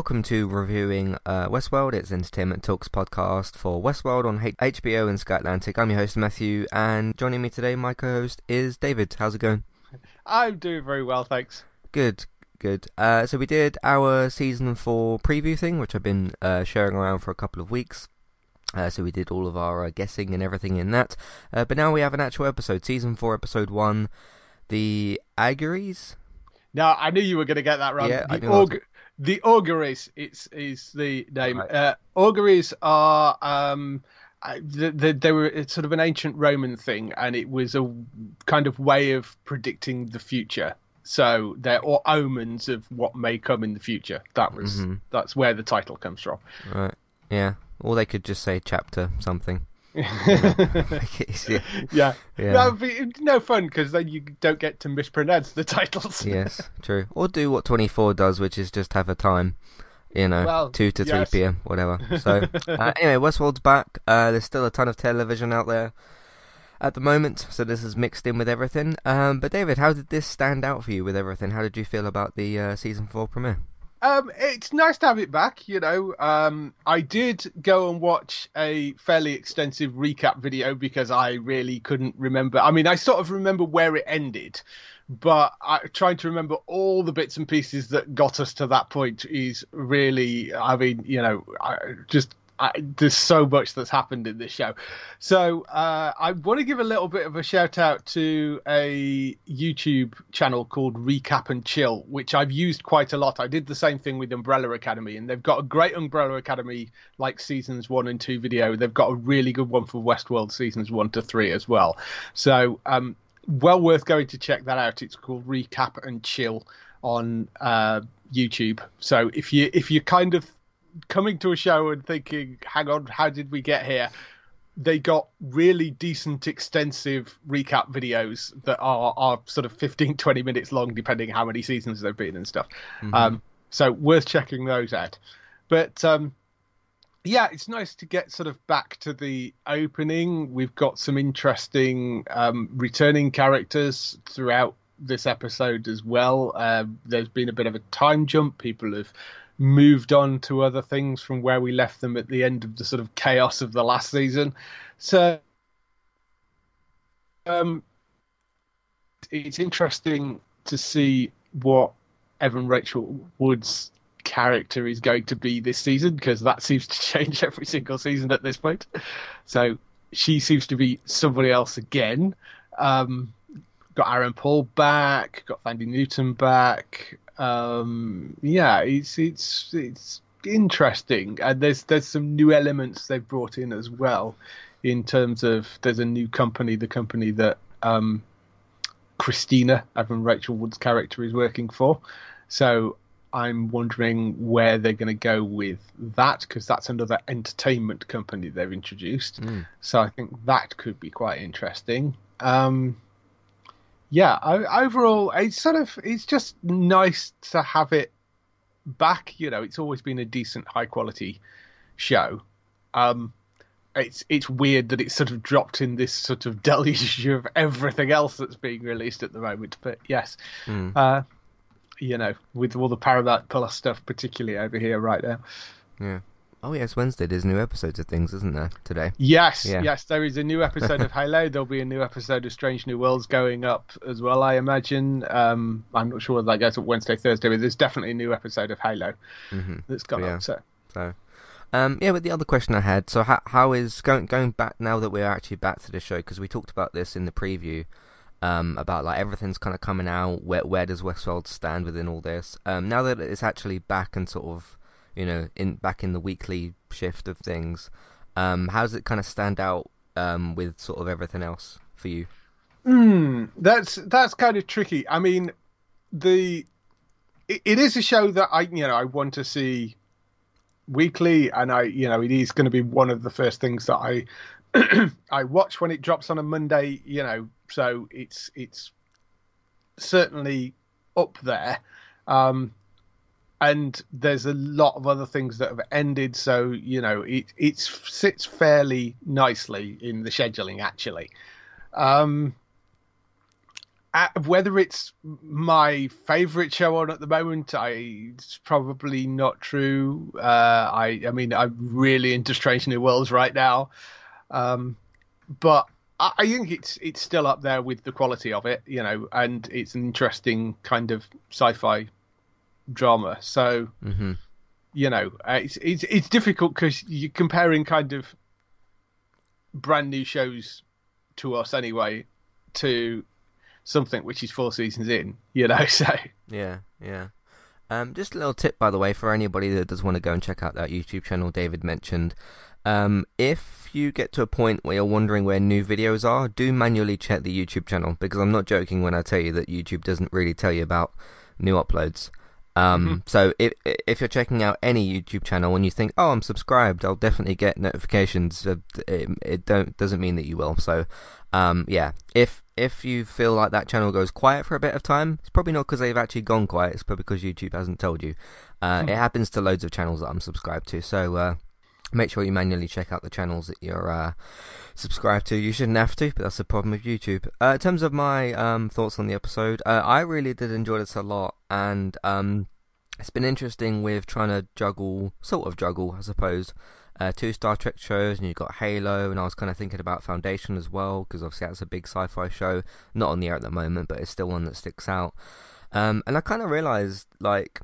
welcome to reviewing uh, Westworld. It's Entertainment Talks podcast for Westworld on H- HBO and Sky Atlantic. I'm your host Matthew, and joining me today, my co-host is David. How's it going? I'm doing very well, thanks. Good, good. Uh, so we did our season four preview thing, which I've been uh, sharing around for a couple of weeks. Uh, so we did all of our uh, guessing and everything in that. Uh, but now we have an actual episode, season four, episode one, the Auguries. Now I knew you were going to get that wrong. Yeah, I the, knew I was- aug- the auguries, it's is the name. Right. Uh, auguries are um, I- the, the, they were it's sort of an ancient Roman thing, and it was a kind of way of predicting the future. So they're all omens of what may come in the future. That was Mhm. that's where the title comes from. Right. Yeah. Or they could just say chapter something. Make it easier. yeah, Yeah. that would be no fun because then you don't get to mispronounce the titles. yes, true. Or do what 24 does, which is just have a time. You know, Well, 2 to 3 yes. p.m., whatever. So, uh, anyway, Westworld's back. Uh, there's still a ton of television out there at the moment, so this is mixed in with everything. Um, but, David, how did this stand out for you with everything? How did you feel about the uh, season 4 premiere? Um, it's nice to have it back, you know. Um, I did go and watch a fairly extensive recap video because I really couldn't remember. I mean, I sort of remember where it ended, but I, trying to remember all the bits and pieces that got us to that point is really, I mean, you know, I, just I, there's so much that's happened in this show. So uh, I want to give a little bit of a shout out to a YouTube channel called Recap and Chill, which I've used quite a lot. I did the same thing with Umbrella Academy, and they've got a great Umbrella Academy like seasons one and two video. They've got a really good one for Westworld seasons one to three as well. So um, well worth going to check that out. It's called Recap and Chill on uh, YouTube. So if you if you kind of coming to a show and thinking, hang on, how did we get here? They got really decent, extensive recap videos that are, are sort of 15, 20 minutes long, depending how many seasons they've been and stuff. Um, so worth checking those out. But um, yeah, it's nice to get sort of back to the opening. We've got some interesting um, returning characters throughout this episode as well. Uh, there's been a bit of a time jump. People have moved on to other things from where we left them at the end of the sort of chaos of the last season. So um, it's interesting to see what Evan Rachel Wood's character is going to be this season because that seems to change every single season at this point. So she seems to be somebody else again. Um, got Aaron Paul back, got Thandie Newton back. Um, yeah, it's it's it's interesting, and there's there's some new elements they've brought in as well, in terms of there's a new company, the company that um, Christina, Evan Rachel Wood's character, is working for. So I'm wondering where they're going to go with that because that's another entertainment company they've introduced. So I think that could be quite interesting. Um, yeah, I, overall, it's sort of it's just nice to have it back. You know, it's always been a decent, high quality show. Um, it's it's weird that it's sort of dropped in this sort of deluge of everything else that's being released at the moment. But yes, uh, you know, with all the Paramount Plus stuff, particularly over here right now. Yeah. Oh, yes, Wednesday. There's new episodes of things, isn't there, today? Yes, Yeah. yes, there is a new episode of Halo. There'll be a new episode of Strange New Worlds going up as well, I imagine. Um, I'm not sure whether that goes up Wednesday, Thursday, but there's definitely a new episode of Halo that's gone Yeah. up. So So, um, yeah, but the other question I had, so how, how is going going back now that we're actually back to the show? Because we talked about this in the preview, um, about like everything's kind of coming out. Where where does Westworld stand within all this? Um, now that it's actually back and sort of, you know, in back in the weekly shift of things, um, how does it kind of stand out um with sort of everything else for you? Hmm, that's that's kind of tricky. I mean, the it, it is a show that I you know I want to see weekly, and I you know it is going to be one of the first things that I I watch when it drops on a Monday. You know, so it's it's certainly up there. Um, and there's a lot of other things that have ended, so you know it it sits fairly nicely in the scheduling actually. Um, whether it's my favorite show on at the moment, I it's probably not true. Uh, I I mean I'm really into Strange New Worlds right now, um, but I, I think it's it's still up there with the quality of it, you know, and it's an interesting kind of sci-fi drama. So hmm you know, uh, it's it's it's difficult because you're comparing kind of brand new shows to us anyway to something which is four seasons in, you know. So Yeah, yeah. Um, just a little tip, by the way, for anybody that does want to go and check out that YouTube channel David mentioned. Um, if you get to a point where you're wondering where new videos are, do manually check the YouTube channel because I'm not joking when I tell you that YouTube doesn't really tell you about new uploads. Um, Mm-hmm. So if if you're checking out any YouTube channel and you think, oh, I'm subscribed, I'll definitely get notifications. uh, It, it don't doesn't mean that you will. So, um, yeah, if if you feel like that channel goes quiet for a bit of time, it's probably not because they've actually gone quiet. It's probably because YouTube hasn't told you. Uh, It happens to loads of channels that I'm subscribed to. So uh, make sure you manually check out the channels that you're uh, subscribed to. You shouldn't have to, but that's the problem with YouTube. Uh, in terms of my um, thoughts on the episode, uh, I really did enjoy this a lot, and um, it's been interesting with trying to juggle, sort of juggle, I suppose. Uh, two Star Trek shows, and you've got Halo, and I was kind of thinking about Foundation as well, because obviously that's a big sci-fi show, not on the air at the moment, but it's still one that sticks out. Um, and I kind of realised, like,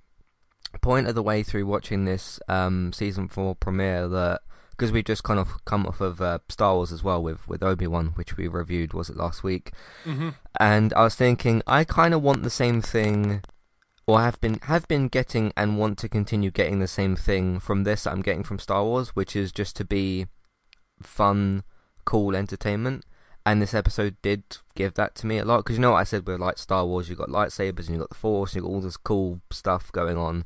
point of the way through watching this um, season four premiere that because we just kind of come off of uh, Star Wars as well with with Obi Wan, which we reviewed was it last week, and I was thinking I kind of want the same thing, or have been have been getting and want to continue getting the same thing from this that I'm getting from Star Wars, which is just to be fun, cool entertainment. And this episode did give that to me a lot because you know what I said with like Star Wars, you've got lightsabers and you've got the Force, and you've got all this cool stuff going on.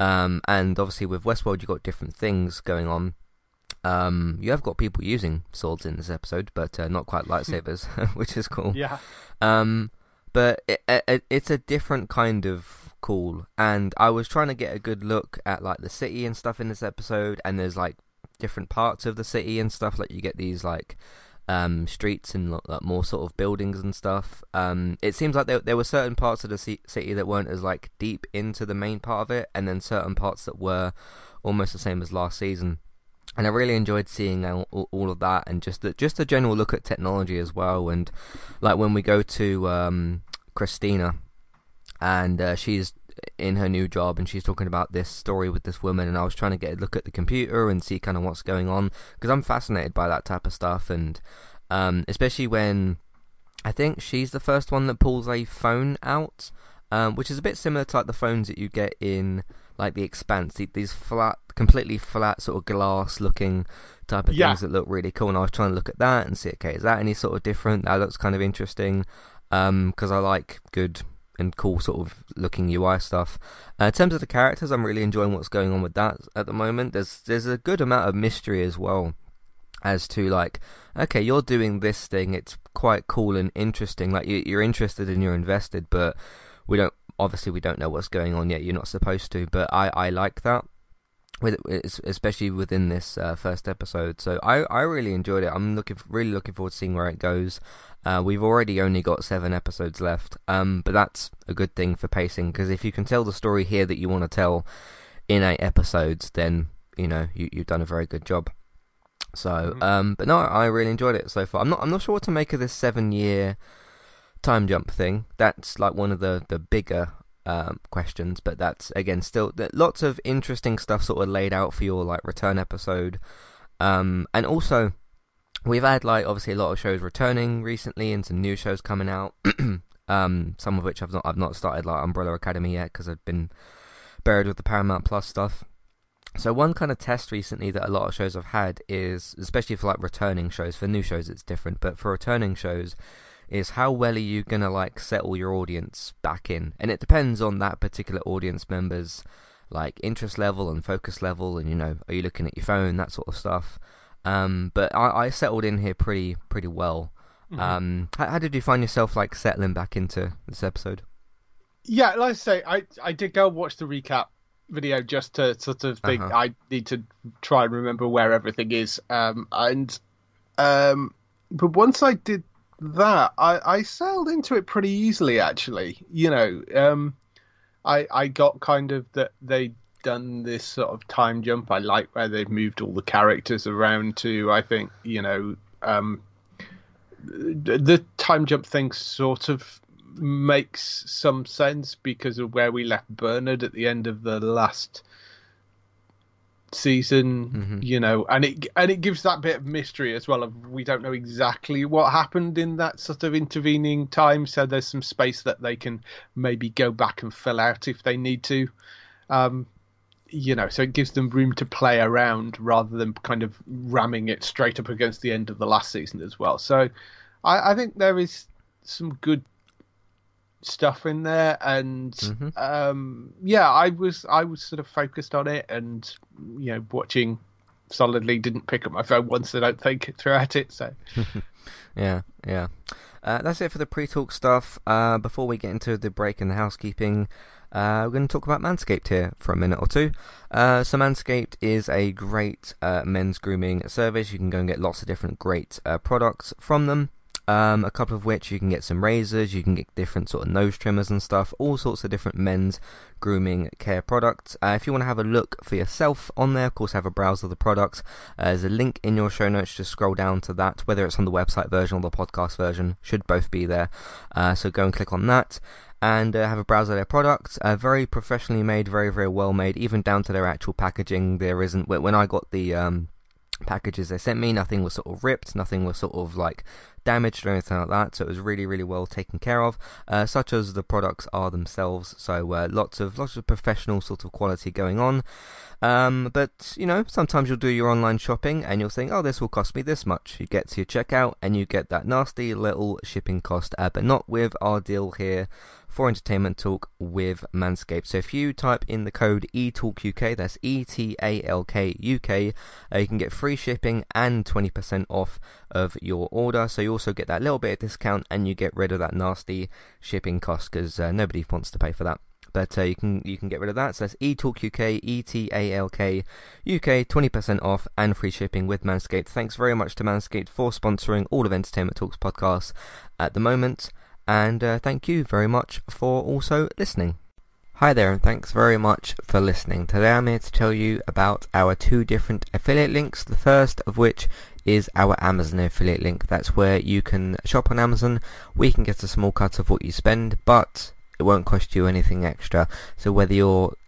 Um, and obviously with Westworld, you've got different things going on. Um, you have got people using swords in this episode, but uh, not quite lightsabers, which is cool. yeah, Um, but it, it, it's a different kind of cool, and I was trying to get a good look at like the city and stuff in this episode, and there's like different parts of the city and stuff. Like you get these like um streets and like, more sort of buildings and stuff. Um, it seems like there there were certain parts of the ci- city that weren't as like deep into the main part of it, and then certain parts that were almost the same as last season and I really enjoyed seeing all, all- all of that, and just the, just a general look at technology as well. And like when we go to um, Christina, and uh, she's in her new job, and she's talking about this story with this woman, and I was trying to get a look at the computer and see kind of what's going on because I'm fascinated by that type of stuff, and um, especially when I think she's the first one that pulls a phone out, um, which is a bit similar to like the phones that you get in like the Expanse, these flat, completely flat sort of glass-looking type of Yeah. things that look really cool. And I was trying to look at that and see, okay, is that any sort of different? That looks kind of interesting because I like good and cool sort of looking UI stuff. Uh, in terms of the characters, I'm really enjoying what's going on with that at the moment. There's there's a good amount of mystery as well as to like okay you're doing this thing it's quite cool and interesting like you, you're interested and you're invested but we don't obviously we don't know what's going on yet you're not supposed to but i i like that with especially within this uh, first episode so i i really enjoyed it i'm looking really looking forward to seeing where it goes uh, we've already only got seven episodes left um but that's a good thing for pacing because if you can tell the story here that you want to tell in eight episodes then you know you, you've done a very good job so, Mhm. um, but no, I really enjoyed it so far. I'm not, I'm not sure what to make of this seven-year time jump thing. That's like one of the the bigger um, questions, but that's again still lots of interesting stuff sort of laid out for your like return episode, um, and also we've had like obviously a lot of shows returning recently and some new shows coming out. um, some of which I've not I've not started like Umbrella Academy yet because I've been buried with the Paramount Plus stuff. So one kind of test recently that a lot of shows have had is, especially for like returning shows, for new shows it's different, but for returning shows, is how well are you gonna like settle your audience back in? And it depends on that particular audience member's like interest level and focus level, and you know, are you looking at your phone, that sort of stuff. Um, but I, I settled in here pretty pretty well. Mhm. Um, how, how did you find yourself like settling back into this episode? Yeah, like I say, I I did go watch the recap video just to sort of think Uh-huh. I need to try and remember where everything is. Um, and um, but once I did that, I, I sailed into it pretty easily. Actually, you know, um, I I got kind of that they done this sort of time jump. I like where they've moved all the characters around to. I think you know um, the time jump thing sort of makes some sense because of where we left Bernard at the end of the last season mm-hmm. you know and it and it gives that bit of mystery as well of we don't know exactly what happened in that sort of intervening time so there's some space that they can maybe go back and fill out if they need to um you know so it gives them room to play around rather than kind of ramming it straight up against the end of the last season as well so i i think there is some good stuff in there and mm-hmm. um, yeah i was i was sort of focused on it and you know watching solidly didn't pick up my phone once i don't think throughout it so yeah yeah uh, that's it for the pre-talk stuff uh, before we get into the break and the housekeeping uh, we're going to talk about Manscaped here for a minute or two. Uh, so Manscaped is a great uh, men's grooming service. You can go and get lots of different great uh, products from them. Um, a couple of which you can get some razors, you can get different sort of nose trimmers and stuff, all sorts of different men's grooming care products. Uh, if you want to have a look for yourself on there, of course, have a browse of the products. Uh, there's a link in your show notes. Just scroll down to that, whether it's on the website version or the podcast version, should both be there. Uh, so go and click on that and uh, have a browse of their products. Uh, very professionally made, very very well made, even down to their actual packaging. There isn't when I got the um, packages they sent me, nothing was sort of ripped, nothing was sort of like damaged or anything like that. So it was really, really well taken care of, uh, such as the products are themselves. So uh, lots of lots of professional sort of quality going on. Um, but you know, sometimes you'll do your online shopping and you'll think, oh, this will cost me this much. You get to your checkout and you get that nasty little shipping cost, uh, but not with our deal here for Entertainment Talk with Manscaped. So if you type in the code ETALKUK, that's E T A L K U K, uh, you can get free shipping and 20% off of your order. So you also get that little bit of discount and you get rid of that nasty shipping cost because uh, nobody wants to pay for that. But uh, you can you can get rid of that. So that's eTalk UK, E T A L K UK, 20% off and free shipping with Manscaped. Thanks very much to Manscaped for sponsoring all of Entertainment Talks podcasts at the moment and uh, thank you very much for also listening. Hi there, and thanks very much for listening. Today I'm here to tell you about our two different affiliate links. The first of which is our Amazon affiliate link. That's where you can shop on Amazon. We can get a small cut of what you spend, but it won't cost you anything extra. So whether you're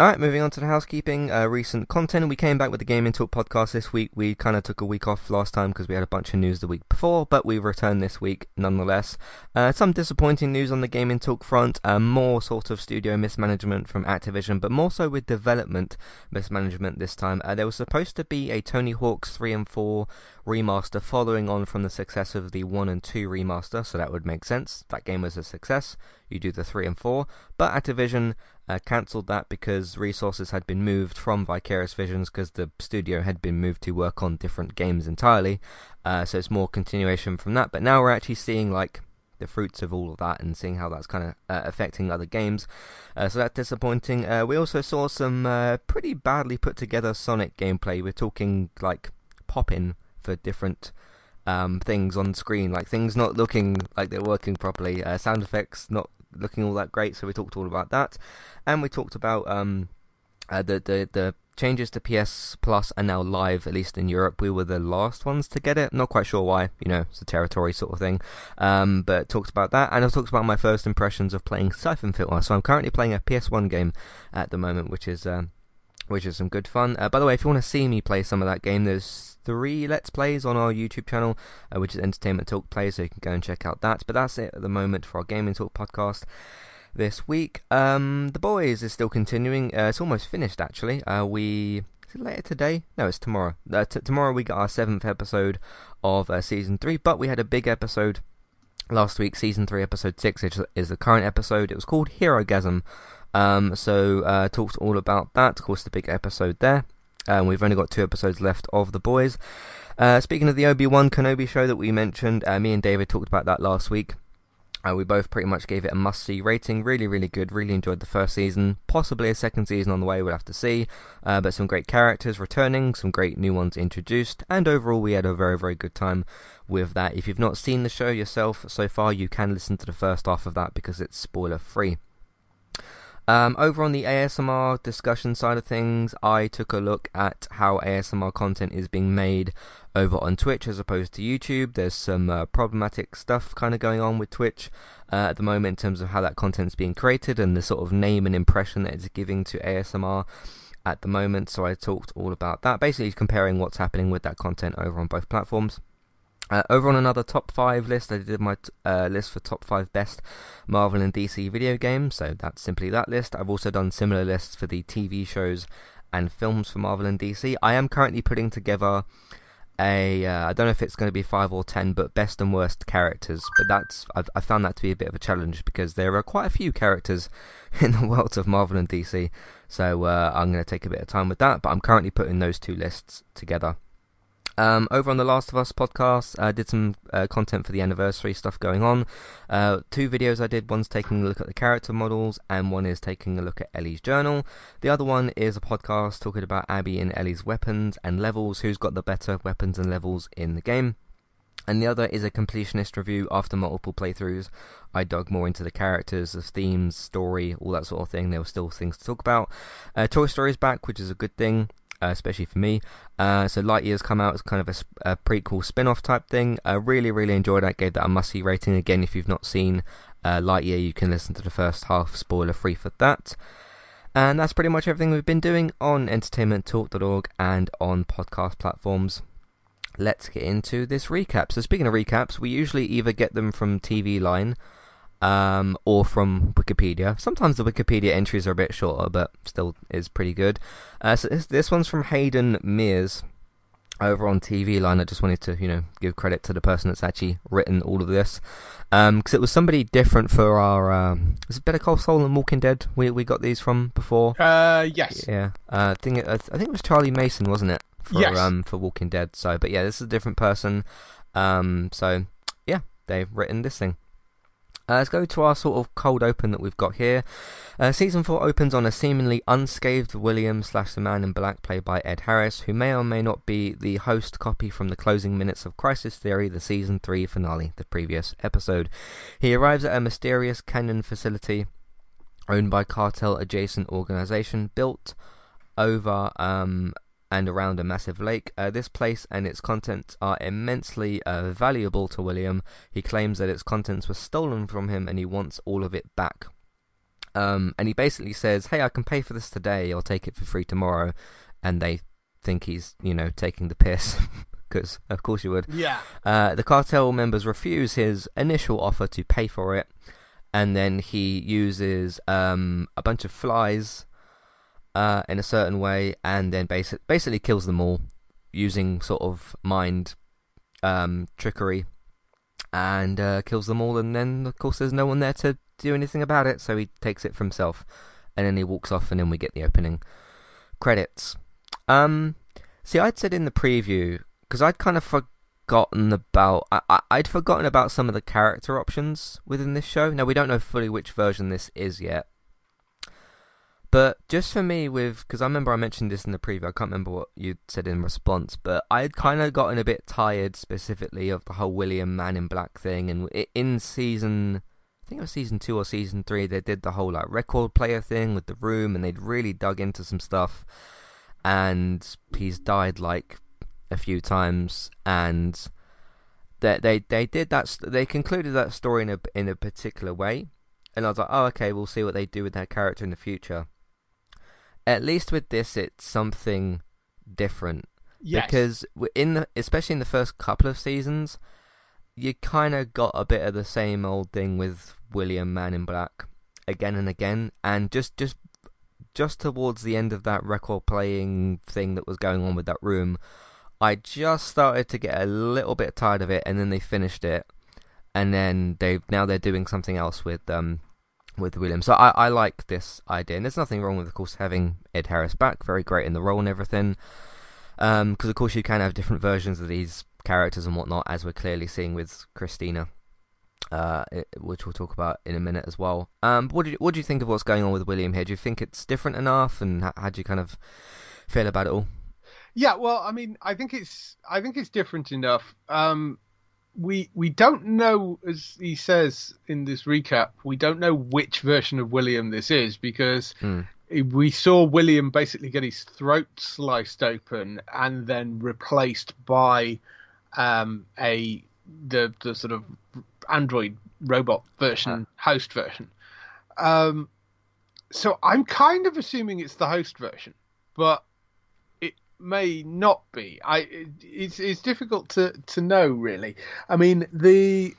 Alright, moving on to the housekeeping, uh, recent content. We came back with the Gaming Talk podcast this week. We kind of took a week off last time because we had a bunch of news the week before, but we returned this week nonetheless. Uh, some disappointing news on the Gaming Talk front, uh, more sort of studio mismanagement from Activision, but more so with development mismanagement this time. Uh, there was supposed to be a Tony Hawk's 3 and 4 remaster following on from the success of the 1 and 2 remaster, so that would make sense. That game was a success. You do the 3 and 4, but Activision uh, cancelled that because resources had been moved from Vicarious Visions because the studio had been moved to work on different games entirely. Uh, so it's more continuation from that. But now we're actually seeing like the fruits of all of that and seeing how that's kind of uh, affecting other games. Uh, so that's disappointing. Uh, we also saw some uh, pretty badly put together Sonic gameplay. We're talking like popping for different um, things on screen, like things not looking like they're working properly, uh, sound effects not looking all that great. So we talked all about that, and we talked about um, uh, the the the changes to PS Plus are now live, at least in Europe. We were the last ones to get it. Not quite sure why. You know, it's a territory sort of thing. Um, but talked about that, and I talked about my first impressions of playing Siphon Filter. So I'm currently playing a PS1 game at the moment, which is. Um, which is some good fun. Uh, by the way, if you want to see me play some of that game, there's three Let's Plays on our YouTube channel, uh, which is Entertainment Talk Play, so you can go and check out that. But that's it at the moment for our Gaming Talk podcast this week. Um, the Boys is still continuing. Uh, it's almost finished, actually. Uh, we later today? No, it's tomorrow. Uh, t- tomorrow we got our seventh episode of uh, season three, but we had a big episode last week, season three, episode six, which is the current episode. It was called Herogasm. Um, so uh, talked all about that. Of course, the big episode there. We've only got two episodes left of The Boys. Uh, speaking of the Obi Wan Kenobi show that we mentioned, uh, me and David talked about that last week. Uh, we both pretty much gave it a must see rating. Really, really good. Really enjoyed the first season. Possibly a second season on the way, we'll have to see. Uh, but some great characters returning, some great new ones introduced, and overall, we had a very, very good time with that. If you've not seen the show yourself so far, you can listen to the first half of that because it's spoiler free. Um, over on the ASMR discussion side of things, I took a look at how ASMR content is being made over on Twitch as opposed to YouTube. There's some uh, problematic stuff kind of going on with Twitch uh, at the moment in terms of how that content's being created and the sort of name and impression that it's giving to ASMR at the moment. So I talked all about that, basically comparing what's happening with that content over on both platforms. Uh, over on another top 5 list, I did my uh, list for top 5 best Marvel and DC video games, so that's simply that list. I've also done similar lists for the TV shows and films for Marvel and DC. I am currently putting together a uh, I don't know if it's going to be 5 or 10, but best and worst characters, but that's I've, I found that to be a bit of a challenge because there are quite a few characters in the world of Marvel and DC, so uh, I'm going to take a bit of time with that, but I'm currently putting those two lists together. Um, over on the Last of Us podcast, I did some uh, content for the anniversary stuff going on. Uh, two videos I did. One's taking a look at the character models, and one is taking a look at Ellie's journal. The other one is a podcast talking about Abby and Ellie's weapons and levels. Who's got the better weapons and levels in the game? And the other is a completionist review after multiple playthroughs. I dug more into the characters, the themes, story, all that sort of thing. There were still things to talk about. Uh, Toy Story is back, which is a good thing uh, especially for me. Uh, so Lightyear's come out as kind of a, a prequel spin-off type thing. I really, really enjoyed that. Gave that a must-see rating. Again, if you've not seen uh, Lightyear, you can listen to the first half spoiler-free for that. And that's pretty much everything we've been doing on entertainmenttalk.org and on podcast platforms. Let's get into this recap. So speaking of recaps, we usually either get them from TV Line um, or from Wikipedia. Sometimes the Wikipedia entries are a bit shorter, but still is pretty good. Uh, so this, this one's from Hayden Mears over on TV Line. I just wanted to, you know, give credit to the person that's actually written all of this, because um, it was somebody different for our. Um, was it Better Call Saul and Walking Dead? We we got these from before. Uh, yes. Yeah. Uh, I think it, I think it was Charlie Mason, wasn't it? For, yes. Um, for Walking Dead. So, but yeah, this is a different person. Um, so yeah, they've written this thing. Uh, let's go to our sort of cold open that we've got here. Uh, season 4 opens on a seemingly unscathed William slash the Man in Black played by Ed Harris, who may or may not be the host copy from the closing minutes of Crisis Theory, the season 3 finale, the previous episode. He arrives at a mysterious canyon facility owned by cartel adjacent organization built over um, and around a massive lake. Uh, this place and its contents are immensely uh, valuable to William. He claims that its contents were stolen from him and he wants all of it back. Um, and he basically says, "Hey, I can pay for this today. I'll take it for free tomorrow." And they think he's, you know, taking the piss because, of course, you would. Yeah. Uh, the cartel members refuse his initial offer to pay for it, and then he uses um, a bunch of flies uh, in a certain way, and then basic, basically kills them all using sort of mind um, trickery, and uh, kills them all. And then, of course, there's no one there to do anything about it, so he takes it for himself, and then he walks off, and then we get the opening credits. Um, see, I'd said in the preview because I'd kind of forgotten about I, I'd forgotten about some of the character options within this show. Now we don't know fully which version this is yet, but just for me, with because I remember I mentioned this in the preview, I can't remember what you said in response, but I had kind of gotten a bit tired specifically of the whole William Man in Black thing, and in season, I think it was season two or season three, they did the whole like record player thing with the room, and they'd really dug into some stuff, and he's died like a few times, and they they they did that, they concluded that story in a in a particular way, and I was like, oh okay, we'll see what they do with that character in the future at least with this, it's something different. Yes. Because in the, especially in the first couple of seasons, you kind of got a bit of the same old thing with William Man in Black again and again, and just just just towards the end of that record playing thing that was going on with that room, I just started to get a little bit tired of it, and then they finished it, and then they now they're doing something else with um with William. So I, I like this idea, and there's nothing wrong with, of course, having Ed Harris back. Very great in the role and everything. Because um, of course you can have different versions of these characters and whatnot, as we're clearly seeing with Christina, uh, which we'll talk about in a minute as well. Um, what do you what do you think of what's going on with William here? Do you think it's different enough, and how, how do you kind of feel about it all? Yeah, well, I mean, I think it's I think it's different enough. Um, we we don't know, as he says in this recap, we don't know which version of William this is because mm. we saw William basically get his throat sliced open and then replaced by um, a the the sort of android robot version, host version. Um, so I'm kind of assuming it's the host version, but may not be. I it's it's difficult to to know really. I mean the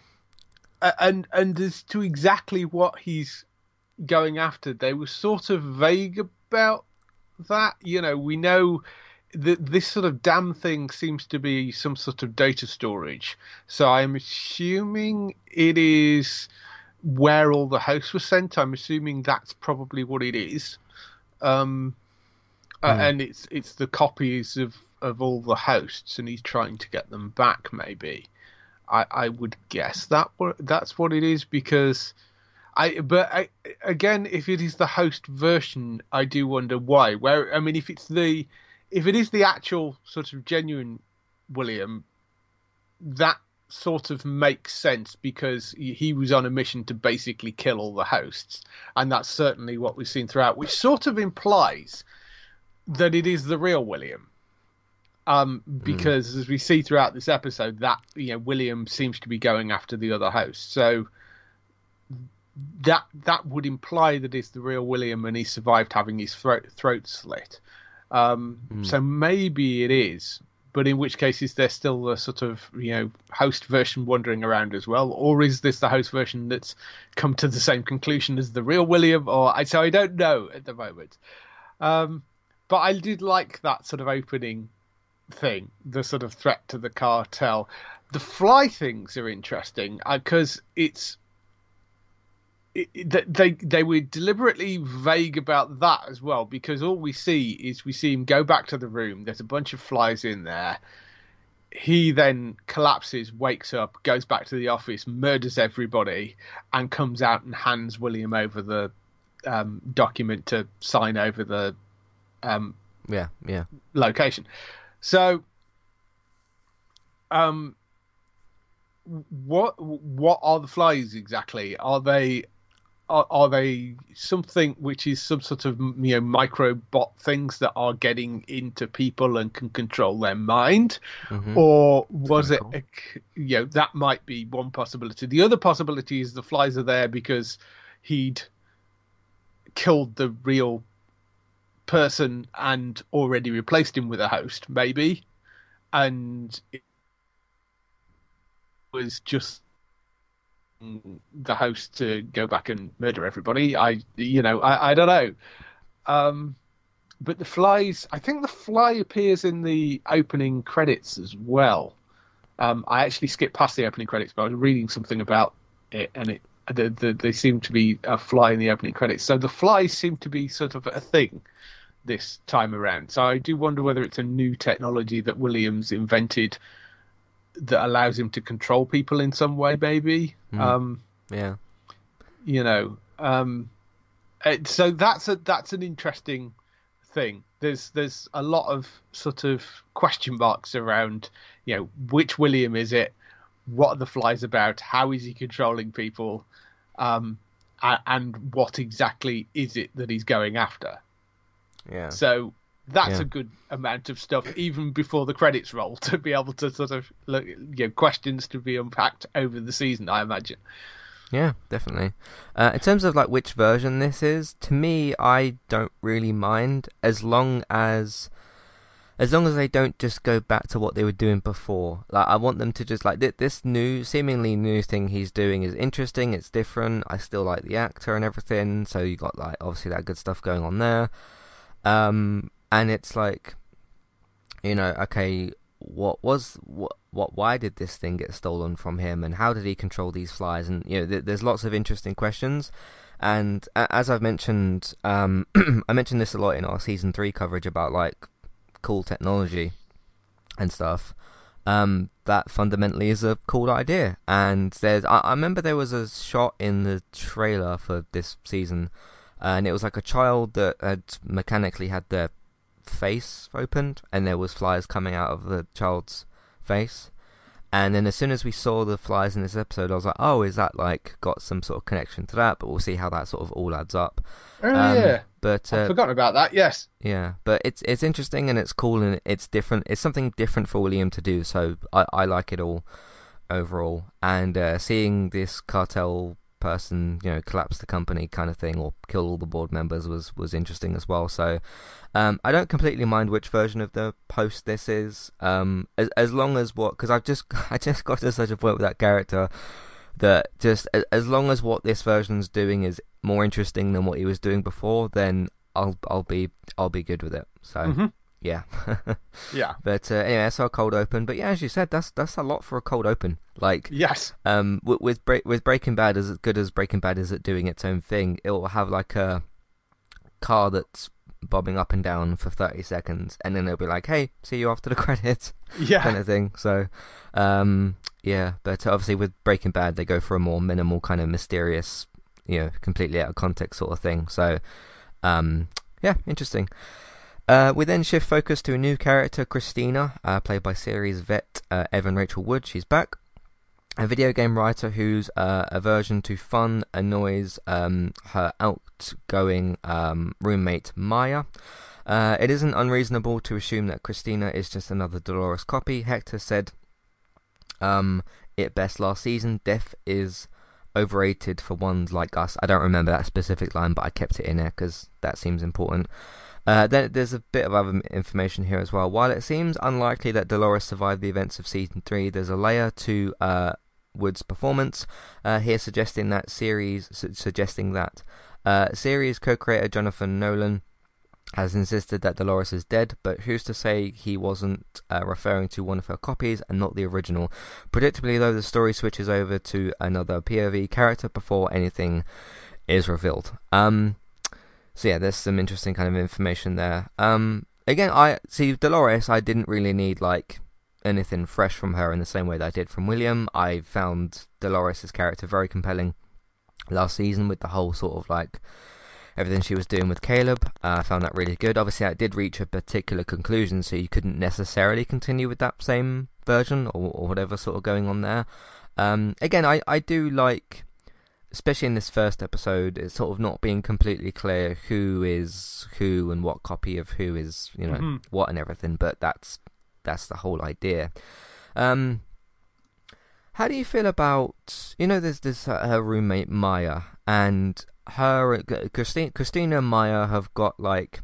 and and as to exactly what he's going after, they were sort of vague about that. You know, we know that this sort of damn thing seems to be some sort of data storage. So I'm assuming it is where all the hosts were sent. I'm assuming that's probably what it is. Um, uh, mm. and it's it's the copies of of all the hosts, and he's trying to get them back. Maybe I I would guess that that's what it is because. I but I, again, if it is the host version, I do wonder why. Where I mean, if it's the if it is the actual sort of genuine William, that sort of makes sense because he was on a mission to basically kill all the hosts, and that's certainly what we've seen throughout, which sort of implies that it is the real William. Um, hmm. because mm. as we see throughout this episode, that you know William seems to be going after the other host, so that that would imply that it's the real William, and he survived having his throat throat slit. Um, mm. So maybe it is, but in which case is there still a sort of you know host version wandering around as well, or is this the host version that's come to the same conclusion as the real William? Or so I don't know at the moment. Um, but I did like that sort of opening thing, the sort of threat to the cartel. The fly things are interesting because uh, it's it, they they were deliberately vague about that as well because all we see is we see him go back to the room. There's a bunch of flies in there. He then collapses, wakes up, goes back to the office, murders everybody, and comes out and hands William over the um, document to sign over the um, yeah, yeah, location. So, um, what what are the flies exactly? Are they are, are they something which is some sort of you know microbot things that are getting into people and can control their mind, mm-hmm. or was it cool. a, you know that might be one possibility. The other possibility is the flies are there because he'd killed the real person and already replaced him with a host, maybe, and it was just the host to go back and murder everybody. I, you know, I, I don't know. Um, but the flies, I think the fly appears in the opening credits as well. Um, I actually skipped past the opening credits, but I was reading something about it, and it the, the, they seem to be a fly in the opening credits. So the flies seem to be sort of a thing this time around. So I do wonder whether it's a new technology that Williams invented that allows him to control people in some way, maybe. Mm. Um, yeah. You know, um, so that's a that's an interesting thing. There's there's a lot of sort of question marks around, you know, which William is it? What are the flies about? How is he controlling people? Um, and what exactly is it that he's going after? Yeah. So that's Yeah. a good amount of stuff, even before the credits roll, to be able to sort of look, you know, questions to be unpacked over the season. I imagine. Yeah, definitely. Uh, in terms of like which version this is, to me, I don't really mind as long as as long as they don't just go back to what they were doing before. Like I want them to just like thi- this new, seemingly new thing he's doing is interesting. It's different. I still like the actor and everything. So you got like obviously that good stuff going on there. Um, and it's like, you know, okay, what was what what why did this thing get stolen from him and how did he control these flies and you know th- there's lots of interesting questions and as I've mentioned um I mentioned this a lot in our season 3 coverage about like cool technology and stuff um that fundamentally is a cool idea. And there's I, I remember there was a shot in the trailer for this season and it was like a child that had mechanically had their face opened and there was flies coming out of the child's face. And then as soon as we saw the flies in this episode i was like oh is that like got some sort of connection to that? But we'll see how that sort of all adds up. Oh Um, yeah, but I've uh, forgotten about that. Yes. yeah but it's it's interesting and it's cool and it's different it's something different for william to do so i, I like it all overall and uh, seeing this cartel person you know collapse the company kind of thing or kill all the board members was was interesting as well so um, I don't completely mind which version of the post this is um, as as long as what because I've just I just got to such a point with that character that just as long as what this version's doing is more interesting than what he was doing before then I'll I'll be I'll be good with it so Mhm. yeah Yeah. but uh, anyway that's our cold open but yeah as you said that's that's a lot for a cold open like Yes. um with with, Bre- with Breaking Bad as good as Breaking Bad is at doing its own thing, it will have like a car that's bobbing up and down for 30 seconds and then it'll be like hey see you after the credits Yeah. kind of thing so um yeah but obviously with Breaking Bad they go for a more minimal kind of mysterious you know completely out of context sort of thing so um yeah interesting uh, we then shift focus to a new character, Christina, uh, played by series vet uh, Evan Rachel Wood. She's back a video game writer whose uh, aversion to fun annoys um, her outgoing um, roommate Maya. Uh, it isn't unreasonable to assume that Christina is just another Dolores copy. Hector said um, it best last season. Death is overrated for ones like us. I don't remember that specific line, but I kept it in there because that seems important. Uh, then there's a bit of other information here as well. While it seems unlikely that Dolores survived the events of season three, there's a layer to uh, Wood's performance uh, here, suggesting that series su- suggesting that uh, series co-creator Jonathan Nolan has insisted that Dolores is dead, but who's to say he wasn't uh, referring to one of her copies and not the original? Predictably, though, the story switches over to another POV character before anything is revealed. Um, so yeah, there's some interesting kind of information there. Um, again, I see Dolores. I didn't really need like anything fresh from her in the same way that I did from William. I found Dolores' character very compelling last season with the whole sort of like everything she was doing with Caleb. Uh, I found that really good. Obviously, I did reach a particular conclusion, so you couldn't necessarily continue with that same version or, or whatever sort of going on there. Um, again, I, I do like, especially in this first episode, it's sort of not being completely clear who is who and what copy of who is you know Mhm. what and everything. But that's that's the whole idea. Um, how do you feel about you know there's this uh, her roommate Maya and her Christina, Christina and Maya have got like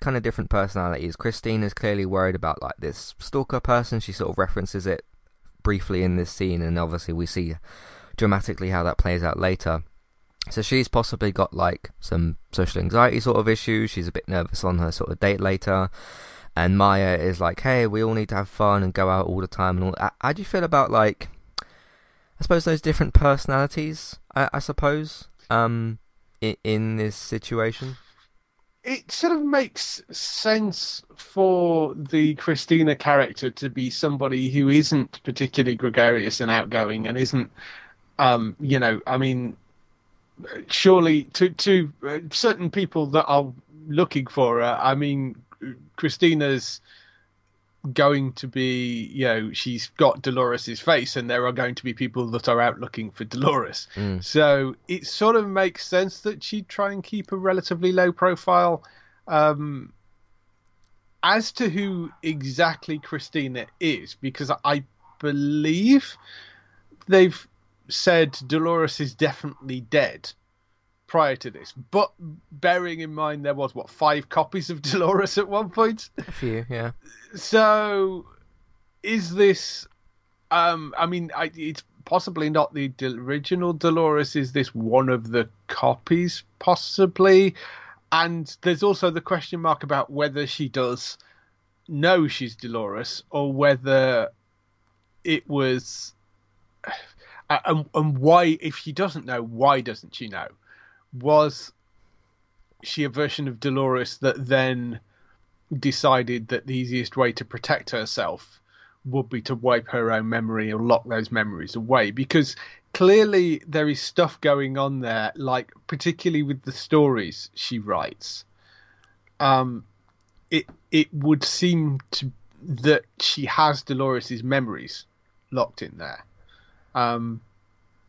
kind of different personalities. Christine is clearly worried about like this stalker person. She sort of references it briefly in this scene, and obviously we see dramatically how that plays out later. So she's possibly got like some social anxiety sort of issues. She's a bit nervous on her sort of date later. And Maya is like, hey, we all need to have fun and go out all the time and all. How do you feel about like, I suppose those different personalities? I, I suppose um, in, in this situation? It sort of makes sense for the Christina character to be somebody who isn't particularly gregarious and outgoing and isn't, um, you know, I mean, surely to to uh, certain people that are looking for her, I mean, Christina's going to be, you know, she's got Dolores's face, and there are going to be people that are out looking for Dolores. Mm. So it sort of makes sense that she'd try and keep a relatively low profile. Um, as to who exactly Christina is, because I believe they've said Dolores is definitely dead prior to this. But bearing in mind there was what five copies of Dolores at one point. A few, yeah. So is this? Um, I mean, I, it's possibly not the original Dolores. Is this one of the copies? Possibly. And there's also the question mark about whether she does know she's Dolores or whether it was. And, and why, if she doesn't know, why doesn't she know? Was she a version of Dolores that then decided that the easiest way to protect herself would be to wipe her own memory or lock those memories away? Because clearly there is stuff going on there, like particularly with the stories she writes. Um, it it would seem to that she has Dolores's memories locked in there. Um,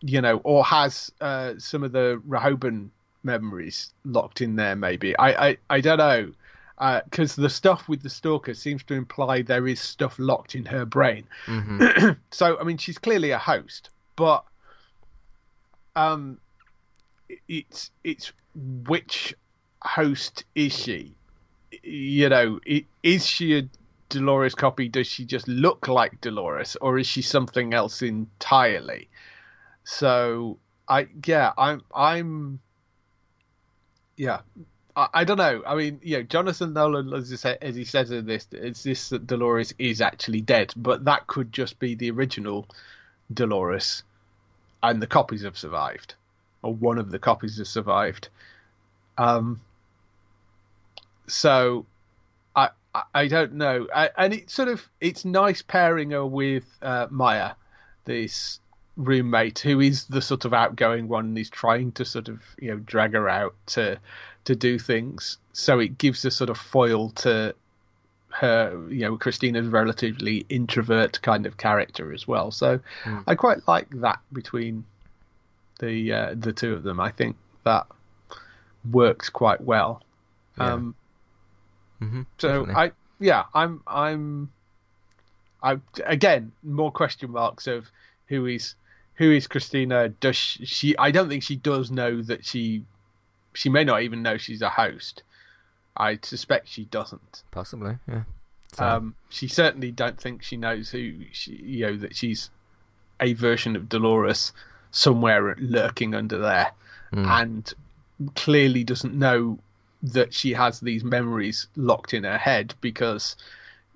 you know, or has uh, some of the Rehoboam memories locked in there. Maybe I I, I don't know because uh, the stuff with the stalker seems to imply there is stuff locked in her brain. Mm-hmm. so I mean, she's clearly a host, but um, it's it's which host is she? You know, is she a Dolores copy? Does she just look like Dolores, or is she something else entirely? So I yeah, I'm I'm yeah. I, I, don't know. I mean, you know, Jonathan Nolan, as he, said, as he says in this, it's this that Dolores is actually dead, but that could just be the original Dolores, and the copies have survived, or one of the copies has survived. Um. So, I I, I don't know, I, and it's sort of it's nice pairing her with uh, Maya, this roommate who is the sort of outgoing one and is trying to sort of you know drag her out to to do things. So it gives a sort of foil to her you know christina's relatively introvert kind of character as well. So mm. i quite like that between the uh, the two of them. I think that works quite well. Yeah. um mm-hmm, so i yeah i'm i'm i again more question marks of who is who is Christina? Does she? I don't think she does know that she. She may not even know she's a host. I suspect she doesn't. Possibly, yeah. So. Um, she certainly don't think she knows who she, you know, that she's a version of Dolores somewhere lurking under there, mm. and clearly doesn't know that she has these memories locked in her head because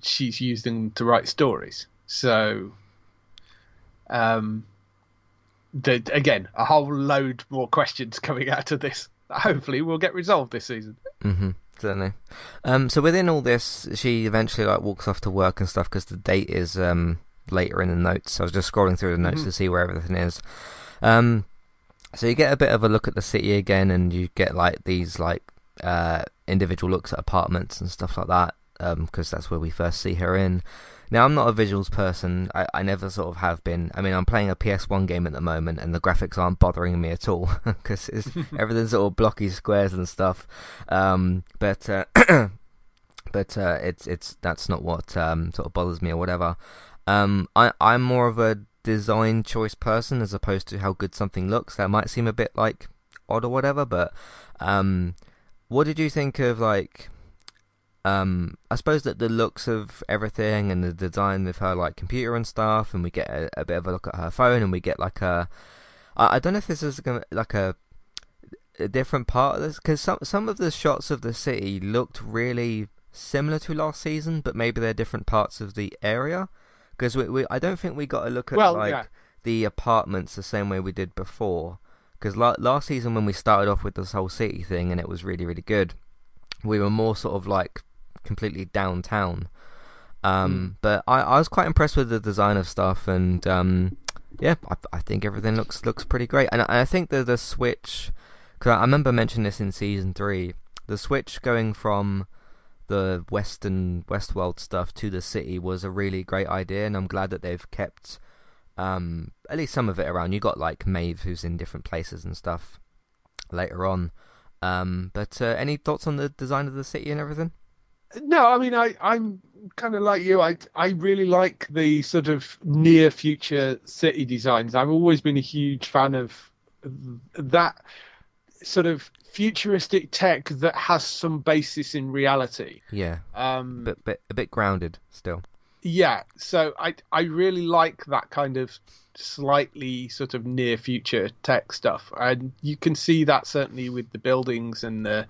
she's using them to write stories. So, um, the, again, a whole load more questions coming out of this. Hopefully, will get resolved this season. Mm-hmm, certainly. Um, so within all this, she eventually like walks off to work and stuff because the date is um, later in the notes. I was just scrolling through the notes mm-hmm. to see where everything is. Um, so you get a bit of a look at the city again, and you get like these like uh, individual looks at apartments and stuff like that because um, that's where we first see her in. Now, I'm not a visuals person. I, I never sort of have been. I mean, I'm playing a PS1 game at the moment, and the graphics aren't bothering me at all because everything's all blocky squares and stuff. Um, but uh, but uh, it's it's that's not what um, sort of bothers me or whatever. Um, I I'm more of a design choice person as opposed to how good something looks. That might seem a bit like odd or whatever. But um, what did you think of like? Um, I suppose that the looks of everything and the design of her like computer and stuff, and we get a, a bit of a look at her phone, and we get like a. I, I don't know if this is gonna like a a different part of this because some some of the shots of the city looked really similar to last season, but maybe they're different parts of the area. Because we, we, I don't think we got a look at Well, like yeah. the apartments the same way we did before. Because la- last season when we started off with this whole city thing and it was really really good, we were more sort of like completely downtown. Um, But I, I was quite impressed with the design of stuff, and um, yeah, I, I think everything looks looks pretty great. And I, I think that the switch, because I remember mentioning this in season three, the switch going from the western Westworld stuff to the city was a really great idea, and I'm glad that they've kept um, at least some of it around. You got like Maeve, who's in different places and stuff later on. Um, but uh, any thoughts on the design of the city and everything? No, I mean, I, I'm kind of like you. I, I really like the sort of near future city designs. I've always been a huge fan of that sort of futuristic tech that has some basis in reality. Yeah, Um, but but a bit grounded still. yeah, so I, I really like that kind of slightly sort of near future tech stuff, and you can see that certainly with the buildings and the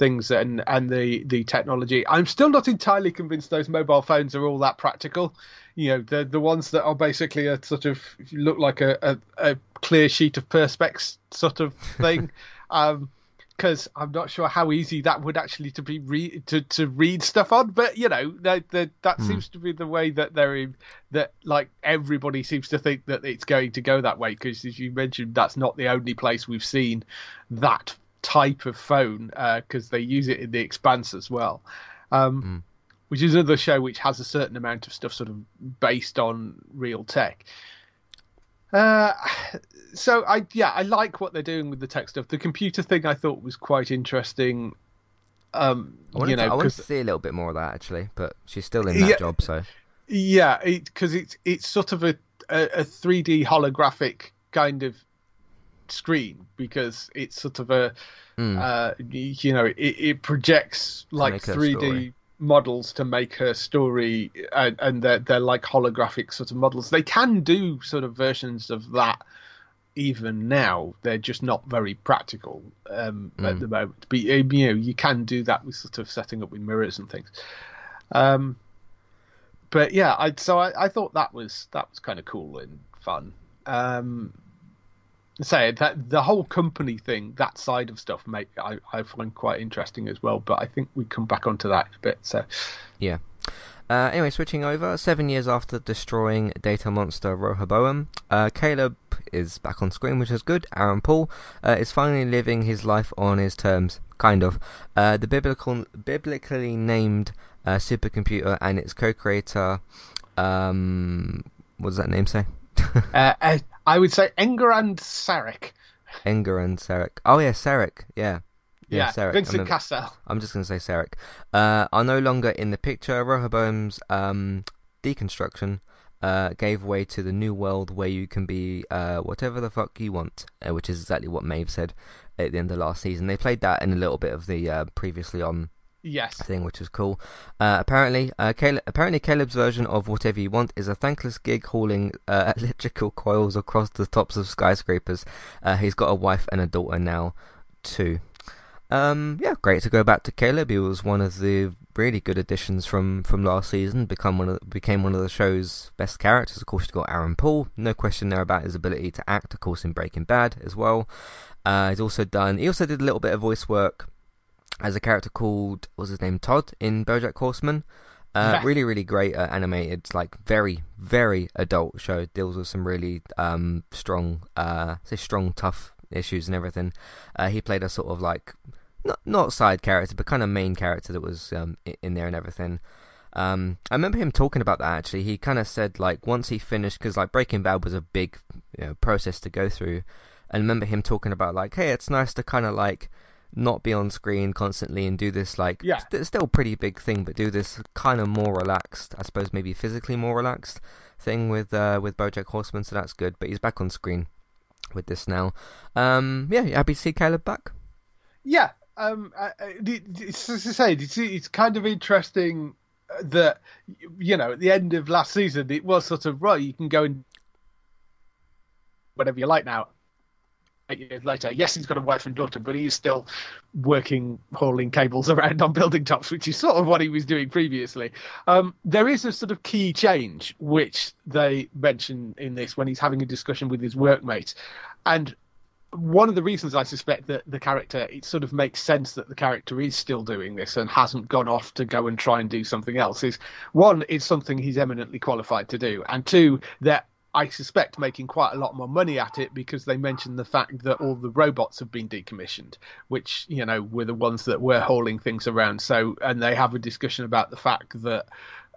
things and and the the technology. I'm still not entirely convinced those mobile phones are all that practical. You know, the the ones that are basically a sort of look like a a, a clear sheet of perspex sort of thing. um because I'm not sure how easy that would actually to be re- to to read stuff on. But you know, that that, that seems to be the way that they're in, that like everybody seems to think that it's going to go that way. Because as you mentioned, that's not the only place we've seen that type of phone because they use it in the Expanse as well. Um, Which is another show which has a certain amount of stuff sort of based on real tech. Uh, so I yeah I like what they're doing with the tech stuff. The computer thing I thought was quite interesting. Um, you know, to, I 'cause- to see a little bit more of that actually, but she's still in that Yeah. job, so yeah, because it's it's sort of a a three D holographic kind of screen because it's sort of a uh, you know it, it projects like three D story. models to make her story and, and they're they're like holographic sort of models. They can do sort of versions of that even now. They're just not very practical um, at the moment. But you know you can do that with sort of setting up with mirrors and things. Um, but yeah, I so I, I thought that was that was kind of cool and fun. Um, say that the whole company thing, that side of stuff, make I, I find quite interesting as well. But I think we come back onto that a bit. So yeah. Uh, anyway, switching over, seven years after destroying data monster Rehoboam, uh, Caleb is back on screen, which is good. Aaron Paul uh, is finally living his life on his terms, kind of. Uh, the biblical, biblically named uh, supercomputer and its co-creator, um, what does that name say? uh, uh, I would say Engerraund Serac. Enger and Sarek. Oh yeah, Serac. Yeah. Yeah, Serac. I Vincent remember- Cassel. I'm just going to say Serac, uh, are no longer in the picture. Rehoboam's um, deconstruction uh, gave way to the new world where you can be uh, whatever the fuck you want, uh, which is exactly what Maeve said at the end of last season. They played that in a little bit of the uh, previously on Yes. thing, which is cool. Uh, apparently, uh, Caleb, apparently Caleb's version of whatever you want is a thankless gig hauling uh, electrical coils across the tops of skyscrapers. Uh, he's got a wife and a daughter now, too. Um, yeah, great to go back to Caleb. He was one of the really good additions from, from last season. Become one of became one of the show's best characters. Of course, you got Aaron Paul. No question there about his ability to act. Of course, in Breaking Bad as well. Uh, he's also done. He also did a little bit of voice work as a character called what was his name Todd in BoJack Horseman. Uh, Yeah. Really, really great uh, animated, like very, very adult show. Deals with some really um, strong, uh, say strong, tough issues and everything. Uh, he played a sort of like not not side character, but kind of main character that was um, in there and everything. Um, I remember him talking about that actually. He kind of said like once he finished, because like Breaking Bad was a big you know, process to go through. And I remember him talking about like, hey, it's nice to kind of like not be on screen constantly and do this like Yeah. st- still pretty big thing, but do this kind of more relaxed, I suppose maybe physically more relaxed thing with uh, with BoJack Horseman. So that's good. But he's back on screen. with this now. Um, yeah, happy to see Caleb back? Yeah, um, I, I, it's as I say, it's, it's kind of interesting that you know at the end of last season it was sort of right. You can go and whatever you like now. Years later, yes, he's got a wife and daughter, but he's still working hauling cables around on building tops, which is sort of what he was doing previously. Um, there is a sort of key change which they mention in this when he's having a discussion with his workmates, and one of the reasons I suspect that the character it sort of makes sense that the character is still doing this and hasn't gone off to go and try and do something else is one, it's something he's eminently qualified to do, and two, that I suspect making quite a lot more money at it because they mentioned the fact that all the robots have been decommissioned, which you know were the ones that were hauling things around. So, and they have a discussion about the fact that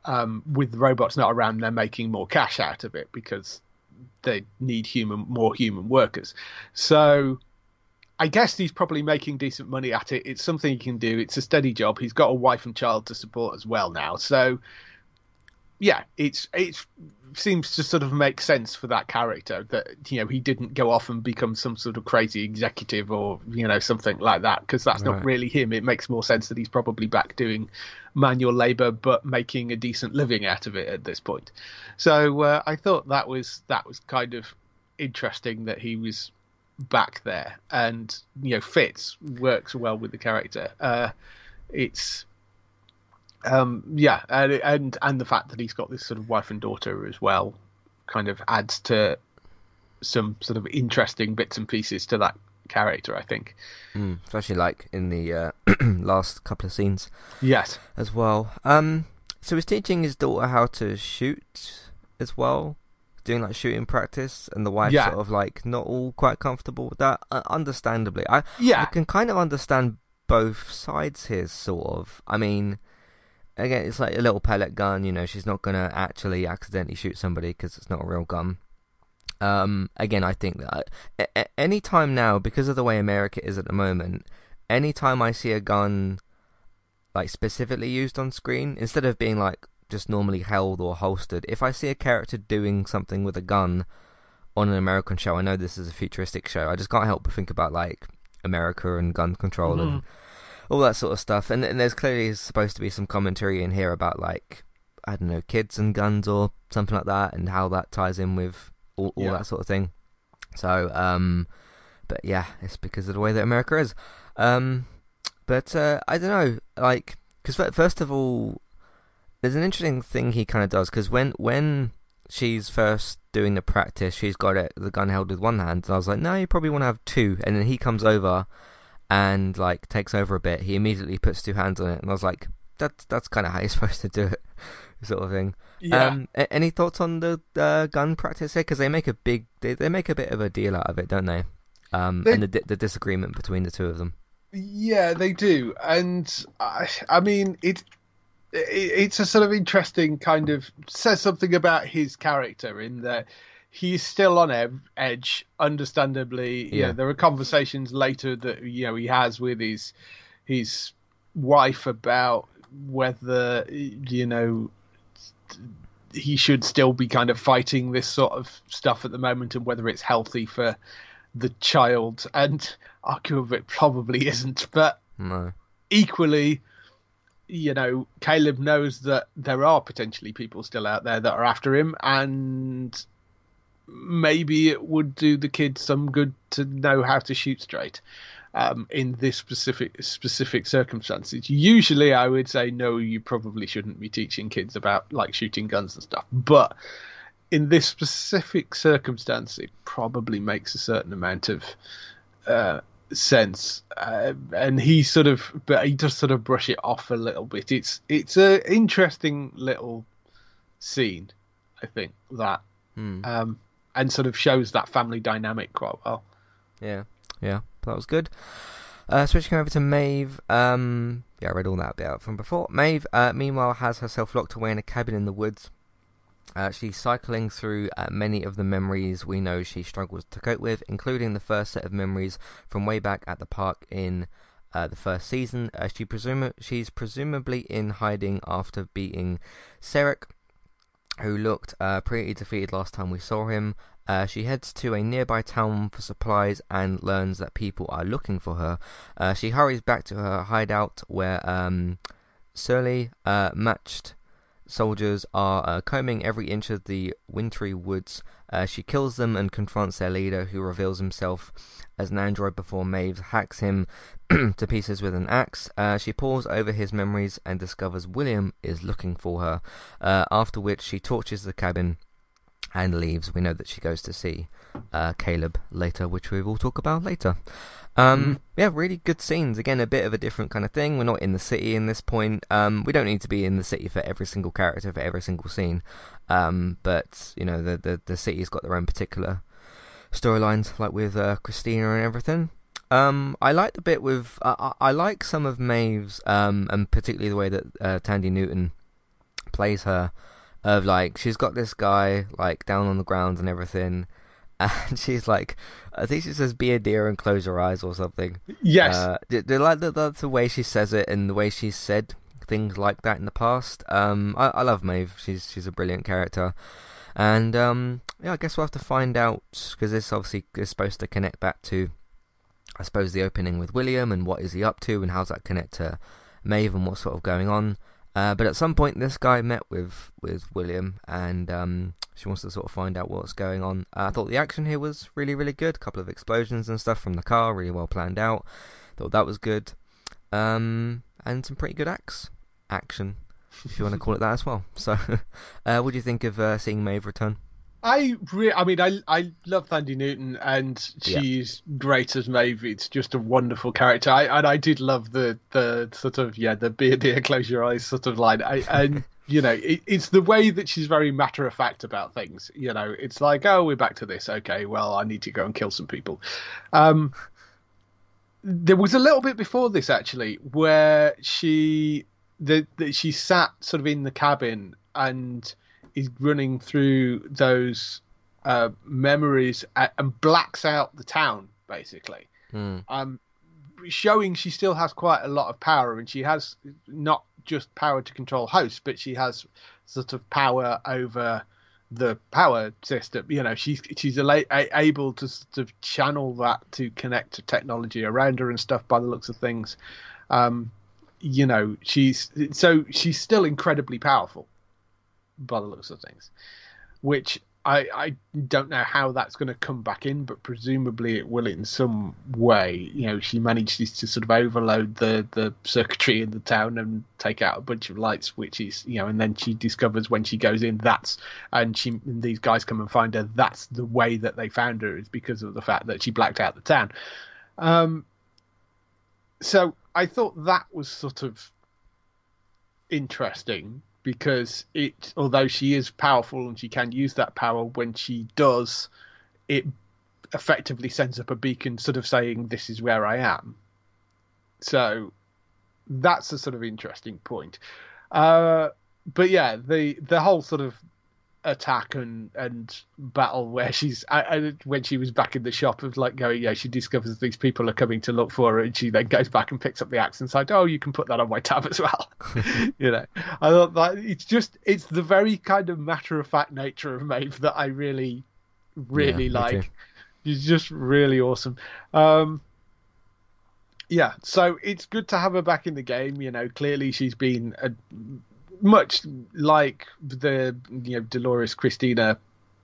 um, with the robots not around, they're making more cash out of it because they need human more human workers. So I guess he's probably making decent money at it. It's something he can do. It's a steady job. He's got a wife and child to support as well now. So yeah, it's it seems to sort of make sense for that character that you know he didn't go off and become some sort of crazy executive or you know something like that because that's right. not really him. It makes more sense that he's probably back doing manual labor but making a decent living out of it at this point. So uh, I thought that was that was kind of interesting that he was back there and you know fits works well with the character. Uh, it's um, yeah, and, and and the fact that he's got this sort of wife and daughter as well, kind of adds to some sort of interesting bits and pieces to that character. I think, mm, especially like in the uh, last couple of scenes. Yes, as well. Um, so he's teaching his daughter how to shoot as well, doing like shooting practice, and the wife yeah. sort of like not all quite comfortable with that. Uh, understandably, I yeah, I can kind of understand both sides here, sort of. I mean again, it's like a little pellet gun. You know, she's not gonna actually accidentally shoot somebody because it's not a real gun. Um, again, I think that any time now, because of the way America is at the moment, anytime I see a gun like specifically used on screen, instead of being like just normally held or holstered, if I see a character doing something with a gun on an American show, I know this is a futuristic show. I just can't help but think about like America and gun control mm-hmm. and all that sort of stuff. And, and there's clearly supposed to be some commentary in here about like I don't know kids and guns or something like that, and how that ties in with all, all yeah. that sort of thing. So, um, but yeah, it's because of the way that America is. Um, but uh, I don't know, like, because first of all, there's an interesting thing he kind of does because when when she's first doing the practice, she's got it the gun held with one hand, and I was like, no, you probably want to have two, and then he comes over and like takes over a bit, he immediately puts two hands on it, and I was like, that's that's kind of how you're supposed to do it, sort of thing. Yeah. Um, any thoughts on the uh, gun practice here? Because they make a big, they, they make a bit of a deal out of it, don't they? Um, they... and the the disagreement between the two of them. Yeah, they do, and I, I mean it, it. It's a sort of interesting kind of says something about his character in that he's still on edge, understandably. Yeah. You know, there are conversations later that you know he has with his his wife about whether you know he should still be kind of fighting this sort of stuff at the moment and whether it's healthy for the child and arguably it probably isn't but no. equally you know caleb knows that there are potentially people still out there that are after him and maybe it would do the kids some good to know how to shoot straight um, in this specific specific circumstances. Usually, I would say no, you probably shouldn't be teaching kids about like shooting guns and stuff. But in this specific circumstance, it probably makes a certain amount of uh, sense. Uh, and he sort of, but he does sort of brush it off a little bit. It's it's an interesting little scene, I think that. Hmm. Um, and sort of shows that family dynamic quite well. Yeah, yeah, that was good. Uh, switching over to Maeve. Um, yeah, I read all that bit out from before. Maeve, uh, meanwhile, has herself locked away in a cabin in the woods. Uh, she's cycling through uh, many of the memories we know she struggles to cope with, including the first set of memories from way back at the park in uh, the first season. Uh, she presum- she's presumably in hiding after beating Serac, who looked uh, pretty defeated last time we saw him. Uh, she heads to a nearby town for supplies and learns that people are looking for her. Uh, she hurries back to her hideout where um, surly, uh, matched soldiers are uh, combing every inch of the wintry woods. Uh, she kills them and confronts their leader, who reveals himself as an android before Maeve hacks him to pieces with an axe. Uh, she pores over his memories and discovers William is looking for her, after which she torches the cabin and leaves. We know that she goes to see uh, Caleb later, which we will talk about later. Um, mm-hmm. Yeah, really good scenes. Again, a bit of a different kind of thing. We're not in the city in this point. Um, we don't need to be in the city for every single character for every single scene. Um, but you know, the the the city's got their own particular storylines, like with uh, Christina and everything. Um, I like the bit with uh, I like some of Maeve's, um, and particularly the way that uh, Thandie Newton plays her of like she's got this guy like down on the ground and everything, and she's like, I think she says "be a deer and close your eyes" or something. Yes, uh, they, like that. That's the way she says it and the way she's said things like that in the past. Um, I, I love Maeve. She's she's a brilliant character, and um, yeah, I guess we'll have to find out because this obviously is supposed to connect back to, I suppose, the opening with William and what is he up to and how's that connect to Maeve and what's sort of going on. Uh, but at some point, this guy met with with William, and um, she wants to sort of find out what's going on. Uh, I thought the action here was really, really good. A couple of explosions and stuff from the car, really well planned out. Thought that was good, um, and some pretty good acts action, if you want to call it that as well. So, uh, what do you think of uh, seeing Maeve return? I re- I mean, I I love Thandie Newton, and she's yeah. great as Maeve. It's just a wonderful character. I and I did love the the sort of yeah the beer dear close your eyes sort of line. I, and you know, it, it's the way that she's very matter of fact about things. You know, it's like oh we're back to this. Okay, well I need to go and kill some people. Um, there was a little bit before this actually where she the, the she sat sort of in the cabin and is running through those uh, memories and blacks out the town basically. Mm. Um, showing she still has quite a lot of power, and she has not just power to control hosts, but she has sort of power over the power system. You know, she's she's able to sort of channel that to connect to technology around her and stuff. By the looks of things, um, you know, she's so she's still incredibly powerful by the looks of things, which I, I don't know how that's going to come back in, but presumably it will in some way. You know, she manages to sort of overload the, the circuitry in the town and take out a bunch of lights, which is you know, and then she discovers when she goes in that's and she and these guys come and find her. That's the way that they found her is because of the fact that she blacked out the town. Um, so I thought that was sort of interesting because it although she is powerful and she can use that power when she does it effectively sends up a beacon sort of saying this is where i am. So that's a sort of interesting point. Uh, but yeah the the whole sort of attack and and battle where she's I, I, when she was back in the shop of like going yeah she discovers these people are coming to look for her and she then goes back and picks up the axe and says oh you can put that on my tab as well. You know I thought that it's just it's the very kind of matter of fact nature of Maeve that I really really yeah, like. she's just really awesome. Um yeah, so it's good to have her back in the game. You know, clearly she's been a much like the you know Dolores Christina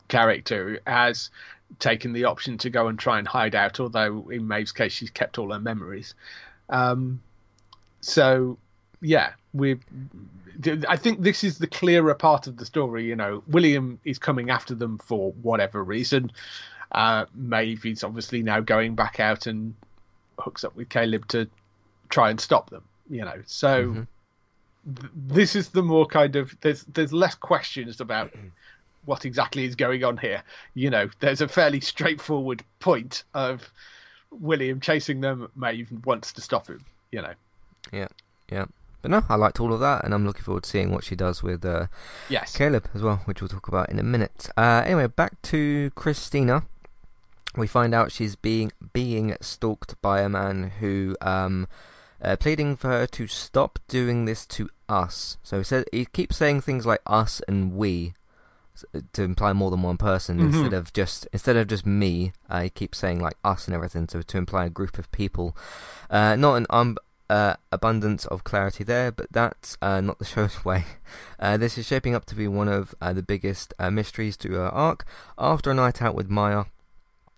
character has taken the option to go and try and hide out, although in Maeve's case she's kept all her memories. Um, so yeah, we. I think this is the clearer part of the story. You know, William is coming after them for whatever reason. Uh, Maeve is obviously now going back out and hooks up with Caleb to try and stop them. You know, so. Mm-hmm this is the more kind of there's there's less questions about what exactly is going on here. You know, there's a fairly straightforward point of William chasing them. Maeve wants to stop him. You know. Yeah, yeah. But no, I liked all of that, and I'm looking forward to seeing what she does with uh, yes Caleb as well, which we'll talk about in a minute. Uh, anyway, back to Christina. We find out she's being being stalked by a man who um, uh, pleading for her to stop doing this to us. So he said he keeps saying things like us and we, to imply more than one person Mhm. instead of just instead of just me. Uh, he keeps saying like us and everything to to imply a group of people. Uh, not an um, uh, abundance of clarity there, but that's uh, not the show's way. Uh, this is shaping up to be one of uh, the biggest uh, mysteries to her arc. After a night out with Maya,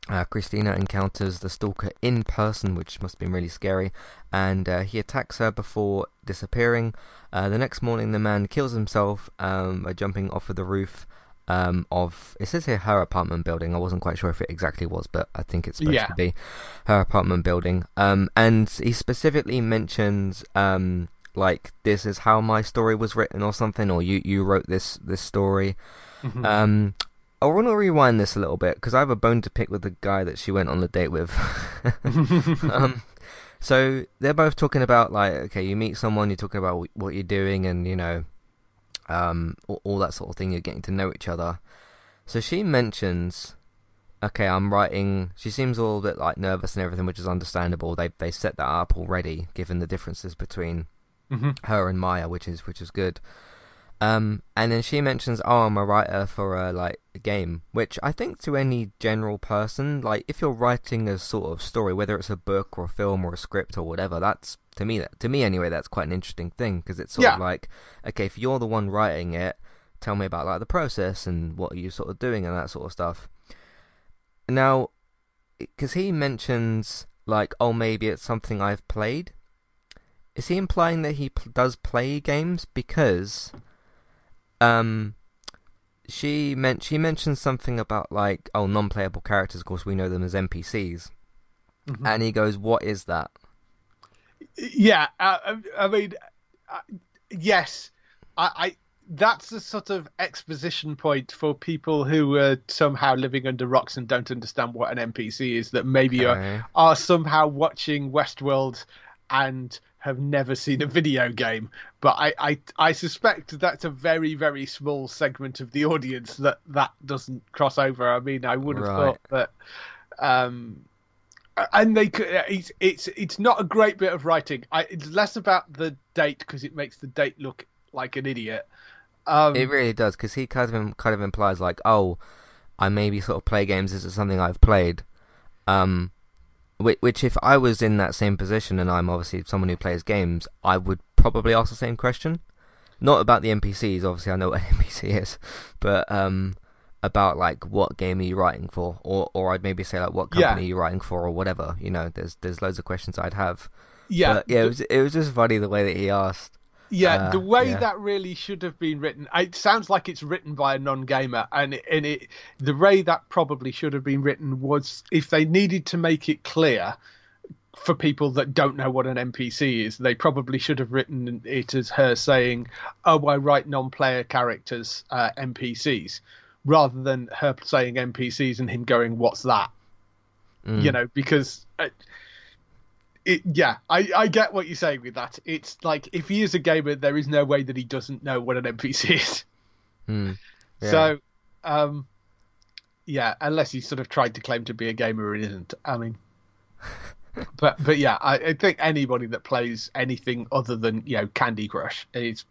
uh, Christina encounters the stalker in person, which must have been really scary, and uh, he attacks her before disappearing. Uh, the next morning, the man kills himself um, by jumping off of the roof um, of. It says here her apartment building. I wasn't quite sure if it exactly was, but I think it's supposed Yeah. to be her apartment building. Um, and he specifically mentions um, like this is how my story was written or something, or you you wrote this this story. Mhm. Um, I want to rewind this a little bit because I have a bone to pick with the guy that she went on the date with. um, so they're both talking about like, okay, you meet someone, you're talking about what you're doing, and you know, um, all, all that sort of thing. You're getting to know each other. So she mentions, okay, I'm writing. She seems a little bit like nervous and everything, which is understandable. They they set that up already, given the differences between Mhm. her and Maya, which is which is good. Um, and then she mentions, "Oh, I'm a writer for a like a game," which I think to any general person, like if you're writing a sort of story, whether it's a book or a film or a script or whatever, that's to me that to me anyway, that's quite an interesting thing because it's sort of like, okay, if you're the one writing it, tell me about like the process and what are you sort of doing and that sort of stuff. Now, because he mentions like, oh, maybe it's something I've played. Is he implying that he pl- does play games? Because, um, she meant she mentioned something about like oh non-playable characters. Of course, we know them as NPCs. Mhm. And he goes, "What is that?" Yeah, uh, I- I mean, yes, I, I that's a sort of exposition point for people who are somehow living under rocks and don't understand what an NPC is. That maybe are, are somehow watching Westworld and have never seen a video game. But I, I, I suspect that's a very, very small segment of the audience that that doesn't cross over. I mean, I would have Right. thought that. Um, and they could, it's it's it's not a great bit of writing. I, it's less about the date because it makes the date look like an idiot. Um, It really does because he kind of kind of implies like, oh, I maybe sort of play games. This is something I've played. Um, which, which if I was in that same position and I'm obviously someone who plays games, I would probably ask the same question. Not about the NPCs. Obviously, I know what an NPC is, but um, about like what game are you writing for, or or I'd maybe say like what Yeah. company are you writing for, or whatever. You know, there's there's loads of questions I'd have. yeah, But, yeah. It was it was just funny the way that he asked. Yeah, Uh, the way yeah. that really should have been written, it sounds like it's written by a non-gamer, and it, and it the way that probably should have been written was if they needed to make it clear for people that don't know what an NPC is, they probably should have written it as her saying, "Oh, I write non-player characters, uh, NPCs," rather than her saying NPCs and him going, "What's that?" Mm. you know because uh, it yeah I, I get what you're saying with that. It's like if he is a gamer there is no way that he doesn't know what an npc is. Mm. Yeah. so um yeah unless he sort of tried to claim to be a gamer and isn't i mean. But but yeah I, I think anybody that plays anything other than you know candy crush is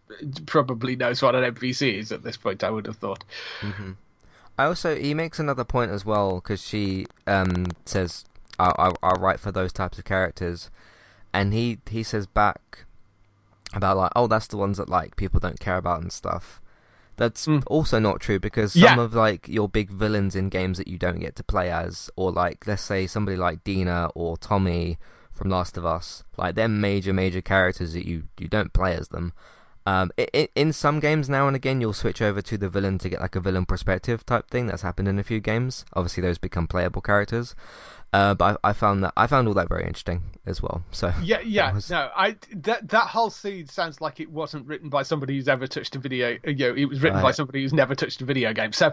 probably knows what an npc is at this point i would have thought. Hmm I also he makes another point as well because she um says I, I I write for those types of characters, and he he says back about like oh that's the ones that like people don't care about and stuff. That's Mm. also not true because some Yeah. of like your big villains in games that you don't get to play as, or like let's say somebody like Dina or Tommy from Last of Us, like they're major major characters that you you don't play as them. Um, in some games now and again, you'll switch over to the villain to get like a villain perspective type thing. That's happened in a few games. Obviously, those become playable characters. Uh, but I, I found that I found all that very interesting as well. So Yeah, yeah, was- no, I that that whole scene sounds like it wasn't written by somebody who's ever touched a video. You know, it was written by somebody who's never touched a video game. So,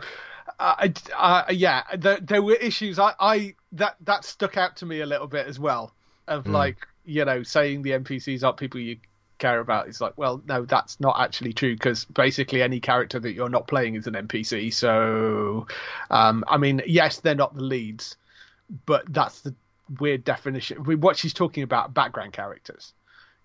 uh, uh, yeah, there, there were issues. I, I that that stuck out to me a little bit as well. Of Mm. like, you know, saying the NPCs aren't people you care about. It's like, well, no, that's not actually true because basically any character that you're not playing is an NPC. So, um, I mean, yes, they're not the leads, but that's the weird definition. I mean, what she's talking about background characters,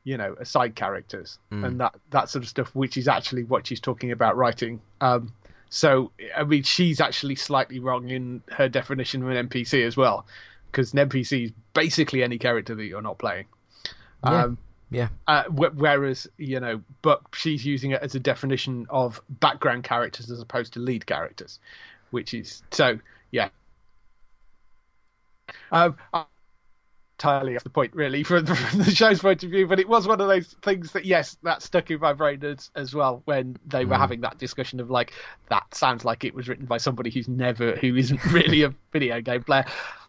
you know, side characters, Mm. and that that sort of stuff, which is actually what she's talking about writing. Um, So I mean, she's actually slightly wrong in her definition of an NPC as well, because an NPC is basically any character that you're not playing. Yeah. Um, Yeah. uh, wh- whereas you know, but she's using it as a definition of background characters as opposed to lead characters, which is so yeah. Um, entirely off the point really from, from the show's point of view, but it was one of those things that yes, that stuck in my brain as, as well when they were Mm. having that discussion of like that sounds like it was written by somebody who's never who isn't really a video game player.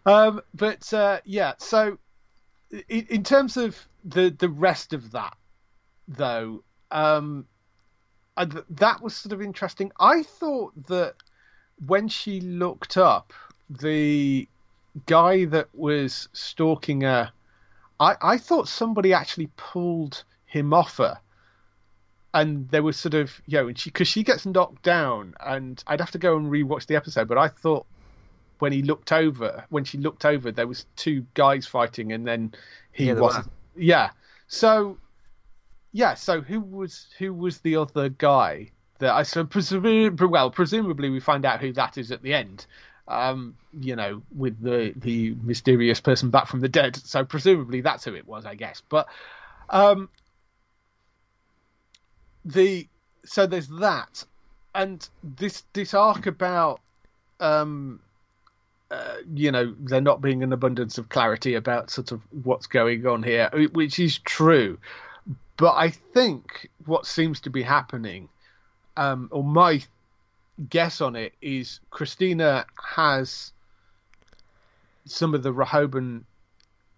Um, but uh, yeah, so in, terms of the the rest of that though um I, that was sort of interesting. I thought that when she looked up the guy that was stalking her i i thought somebody actually pulled him off her. And there was sort of you know and she because she gets knocked down and i'd have to go and rewatch the episode but i thought when he looked over when she looked over there was two guys fighting and then he Yeah, wasn't. were. yeah. So yeah so who was who was the other guy that i so presumably well presumably we find out who that is at the end um you know with the the mysterious person back from the dead. So presumably that's who it was i guess. But um the so there's that. And this this arc about um uh, you know there not being an abundance of clarity about sort of what's going on here which is true. But i think what seems to be happening um or my guess on it is christina has some of the rehoboam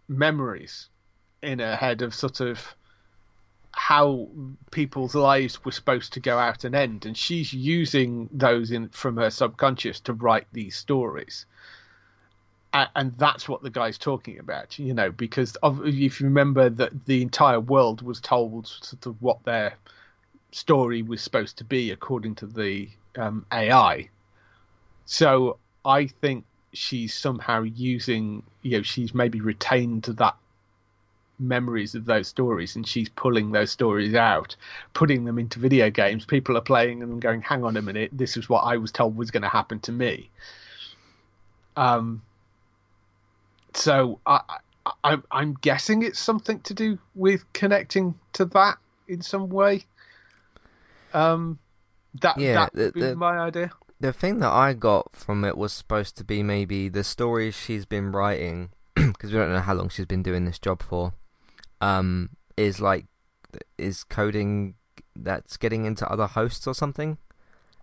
memories in her head of sort of how people's lives were supposed to go out and end. And she's using those in from her subconscious to write these stories and that's what the guy's talking about you know because if you remember that the entire world was told sort of what their story was supposed to be according to the um, ai so i think she's somehow using you know she's maybe retained that memories of those stories and she's pulling those stories out putting them into video games. People are playing them and going hang on a minute this is what i was told was going to happen to me. Um so I, I i'm guessing it's something to do with connecting to that in some way um that Yeah, that the- would be the- my idea the thing that I got from it was supposed to be maybe the stories she's been writing, because we don't know how long she's been doing this job for, um, is like is coding that's getting into other hosts or something,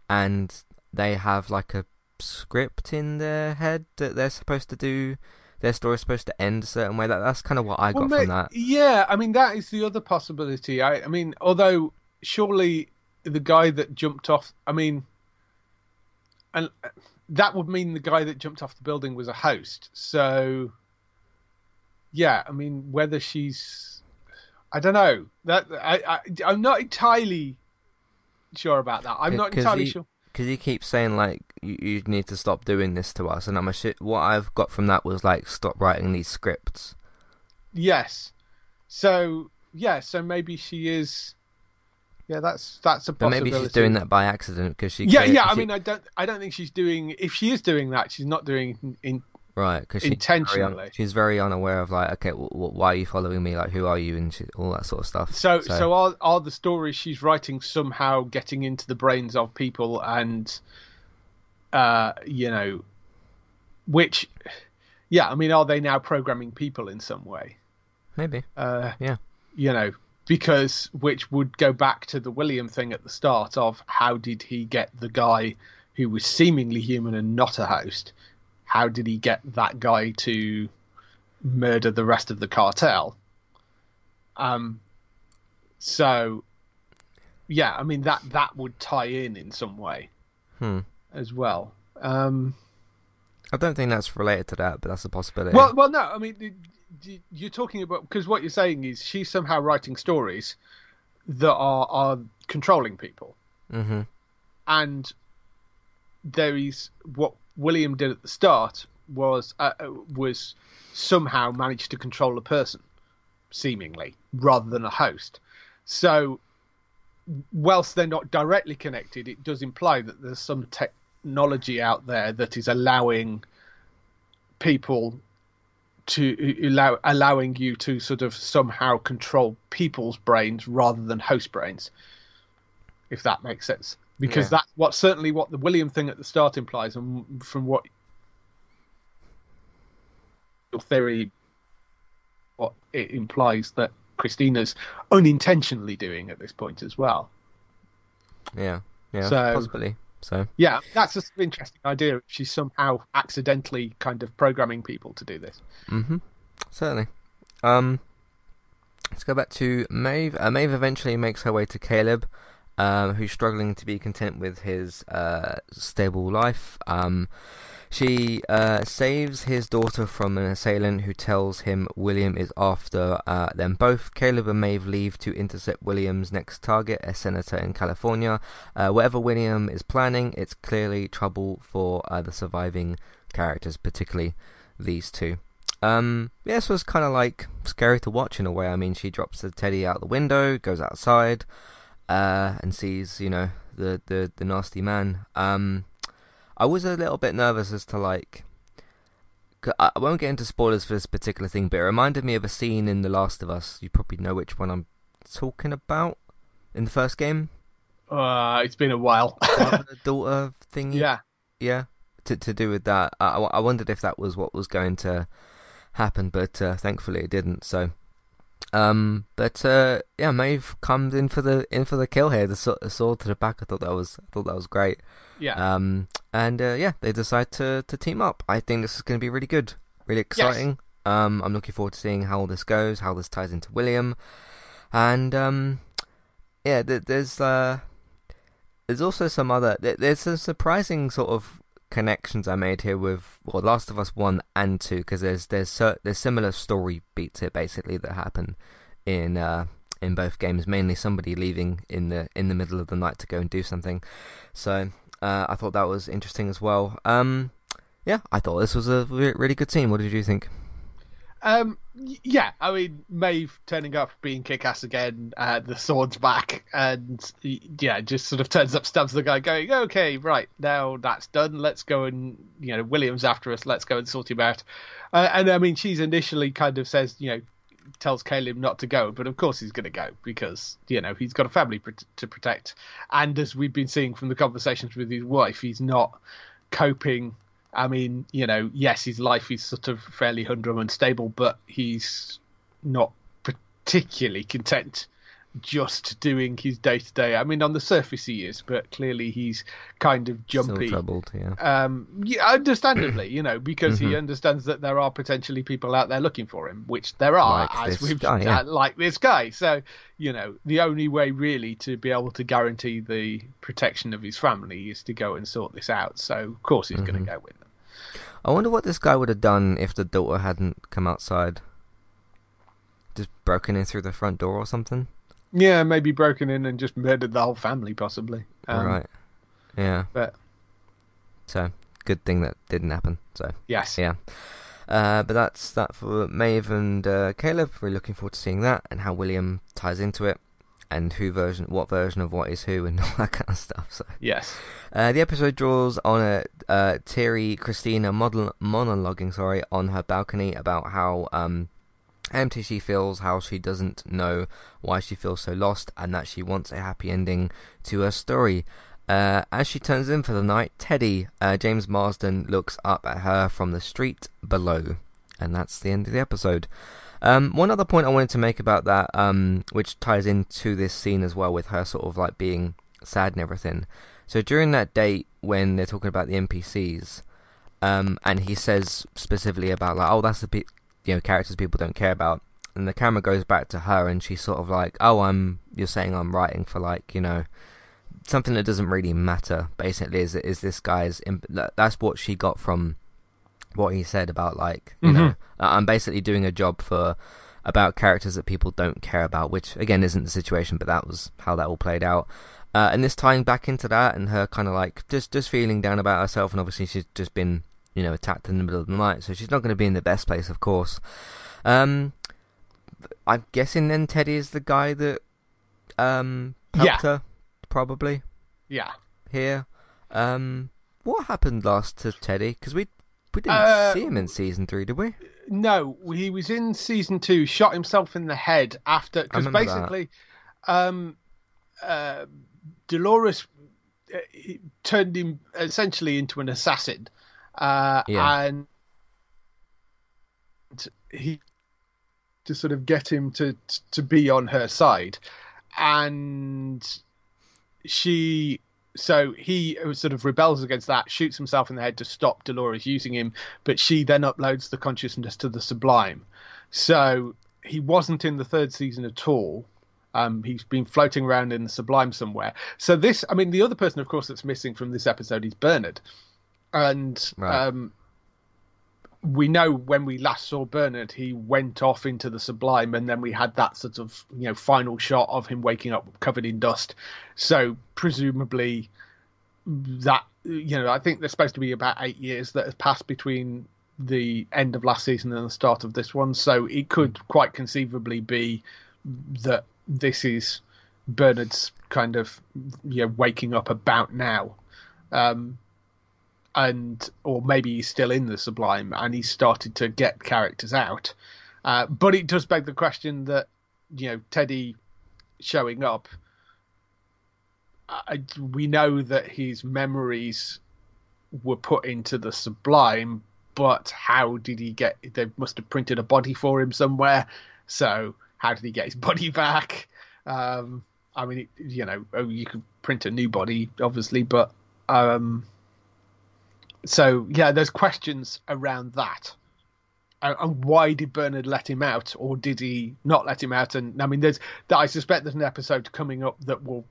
and they have like a script in their head that they're supposed to do. Their story's supposed to end a certain way. That that's kind of what I got from that. Yeah, I mean that is the other possibility. I, I mean, although surely the guy that jumped off, I mean, and uh, that would mean the guy that jumped off the building was a host. So, yeah, I mean, whether she's, I don't know. That I, I I'm not entirely sure about that. I'm not entirely he- sure. Because he keeps saying like you, you need to stop doing this to us, and I'm a shit. What I've got from that was like stop writing these scripts. Yes. So yeah, so maybe she is. Yeah, that's that's a possibility. But maybe she's doing that by accident because she. yeah, yeah. I she- mean, I don't, I don't think she's doing. If she is doing that, she's not doing in, in right because she's very, un- intentionally. she's very unaware of like, okay, w- w- why are you following me? Like, who are you? And she, all that sort of stuff. So, so, are are the stories she's writing somehow getting into the brains of people and, uh, you know, which, yeah, I mean, are they now programming people in some way? maybe. Uh, Yeah. you know, because which would go back to the William thing at the start of how did he get the guy who was seemingly human and not a host? How did he get that guy to murder the rest of the cartel? Um, so yeah, I mean that that would tie in in some way Hmm. as well. Um, I don't think that's related to that, but that's a possibility. Well, well, no. I mean, you're talking about because what you're saying is she's somehow writing stories that are are controlling people, hmm and there is what William did at the start was uh, was somehow managed to control a person, seemingly rather than a host. So whilst they're not directly connected, it does imply that there's some technology out there that is allowing people to allow allowing you to sort of somehow control people's brains rather than host brains if that makes sense because yeah. that's what certainly what the william thing at the start implies and from what your theory what it implies that christina's unintentionally doing at this point as well yeah yeah so, possibly so yeah, that's an interesting idea. She's somehow accidentally kind of programming people to do this. Mm-hmm. Certainly. Um, let's go back to Maeve. Uh, Maeve eventually makes her way to Caleb, um, who's struggling to be content with his uh, stable life. Um, she uh, saves his daughter from an assailant who tells him William is after uh, them both. Caleb and Maeve leave to intercept William's next target, a senator in California. Uh, whatever William is planning, it's clearly trouble for uh, the surviving characters, particularly these two. Um, yeah, this was kind of like scary to watch in a way. I mean, she drops the teddy out the window, goes outside, uh, and sees, you know, the, the, the nasty man. Um, I was a little bit nervous as to like. I won't get into spoilers for this particular thing, but it reminded me of a scene in The Last of Us. You probably know which one I'm talking about in the first game. Uh, it's been a while. the daughter thing. Yeah, yeah. To to do with that, I, I wondered if that was what was going to happen, but uh, thankfully it didn't. So, um, but uh, yeah, Maeve comes in for the in for the kill here. The, the sword to the back. I thought that was I thought that was great. Yeah. Um, and uh, yeah, they decide to to team up. I think this is going to be really good, really exciting. Yes. Um, I'm looking forward to seeing how this goes, how this ties into William, and um, yeah, th- there's uh, there's also some other there's some surprising sort of connections I made here with well, Last of Us one and two because there's there's there's similar story beats here basically that happen in uh, in both games. Mainly somebody leaving in the in the middle of the night to go and do something. So uh, I thought that was interesting as well. Um, yeah, I thought this was a re- really good team. What did you think? Um, yeah, I mean, Maeve turning up, being kick ass again, uh, the sword's back, and yeah, just sort of turns up, stabs the guy, going, okay, right, now that's done, let's go and, you know, William's after us, let's go and sort him out. Uh, and I mean, she's initially kind of says, you know, tells Caleb not to go, but of course he's going to go because you know he's got a family to protect, and as we've been seeing from the conversations with his wife, he's not coping. I mean, you know, yes, his life is sort of fairly humdrum and stable, but he's not particularly content just doing his day to day. I mean, on the surface he is, but clearly he's kind of jumpy. Still troubled, yeah. Um, yeah, understandably, you know, because mm-hmm. he understands that there are potentially people out there looking for him, which there are, like as we've guy, yeah. like this guy. So, you know, the only way really to be able to guarantee the protection of his family is to go and sort this out. So, of course, he's mm-hmm. going to go with them. I wonder what this guy would have done if the daughter hadn't come outside. Just broken in through the front door or something. Yeah, maybe broken in and just murdered the whole family, possibly. Um, right. Yeah. But so good thing that didn't happen. So yes. Yeah. Uh, but that's that for Maeve and uh, Caleb. We're looking forward to seeing that and how William ties into it, and who version, what version of what is who, and all that kind of stuff. So yes, uh, the episode draws on a uh, Terry Christina model monologuing, sorry, on her balcony about how um, empty she feels, how she doesn't know why she feels so lost, and that she wants a happy ending to her story. Uh, as she turns in for the night, Teddy, uh, James Marsden, looks up at her from the street below. And that's the end of the episode. Um, one other point I wanted to make about that, um, which ties into this scene as well with her sort of like being sad and everything. So during that date, when they're talking about the NPCs, um, and he says specifically about like, oh, that's the bit you know characters people don't care about and the camera goes back to her and she's sort of like oh i'm you're saying i'm writing for like you know something that doesn't really matter basically is is this guy's that's what she got from what he said about like you mm-hmm. know i'm basically doing a job for about characters that people don't care about which again isn't the situation but that was how that all played out uh, and this tying back into that and her kind of like just just feeling down about herself and obviously she's just been you know, attacked in the middle of the night, so she's not going to be in the best place, of course. Um, I'm guessing then Teddy is the guy that um, helped Yeah. her, probably Yeah. here. Um, what happened last to Teddy? Because we we didn't Uh, see him in season three, did we? No, he was in season two, shot himself in the head after because basically, um, uh, Dolores uh, turned him essentially into an assassin, uh, Yeah. and he to sort of get him to to be on her side, and she so he sort of rebels against that, shoots himself in the head to stop Dolores using him, but she then uploads the consciousness to the Sublime. So he wasn't in the third season at all. Um, he's been floating around in the Sublime somewhere. So this, I mean, the other person, of course, that's missing from this episode is Bernard, and Right. um, we know when we last saw Bernard, he went off into the Sublime, and then we had that sort of you know final shot of him waking up covered in dust. So presumably that you know I think there's supposed to be about eight years that has passed between the end of last season and the start of this one. So it could quite conceivably be that this is Bernard's kind of you know waking up about now. Um, and or maybe he's still in the Sublime and he's started to get characters out. Uh, but it does beg the question that you know Teddy showing up. I, we know that his memories were put into the Sublime, but how did he get? They must have printed a body for him somewhere. So how did he get his body back? Um, I mean, you know, oh, you could print a new body, obviously, but um, so yeah, there's questions around that. And and why did Bernard let him out, or did he not let him out? And I mean, there's that. I suspect there's an episode coming up that will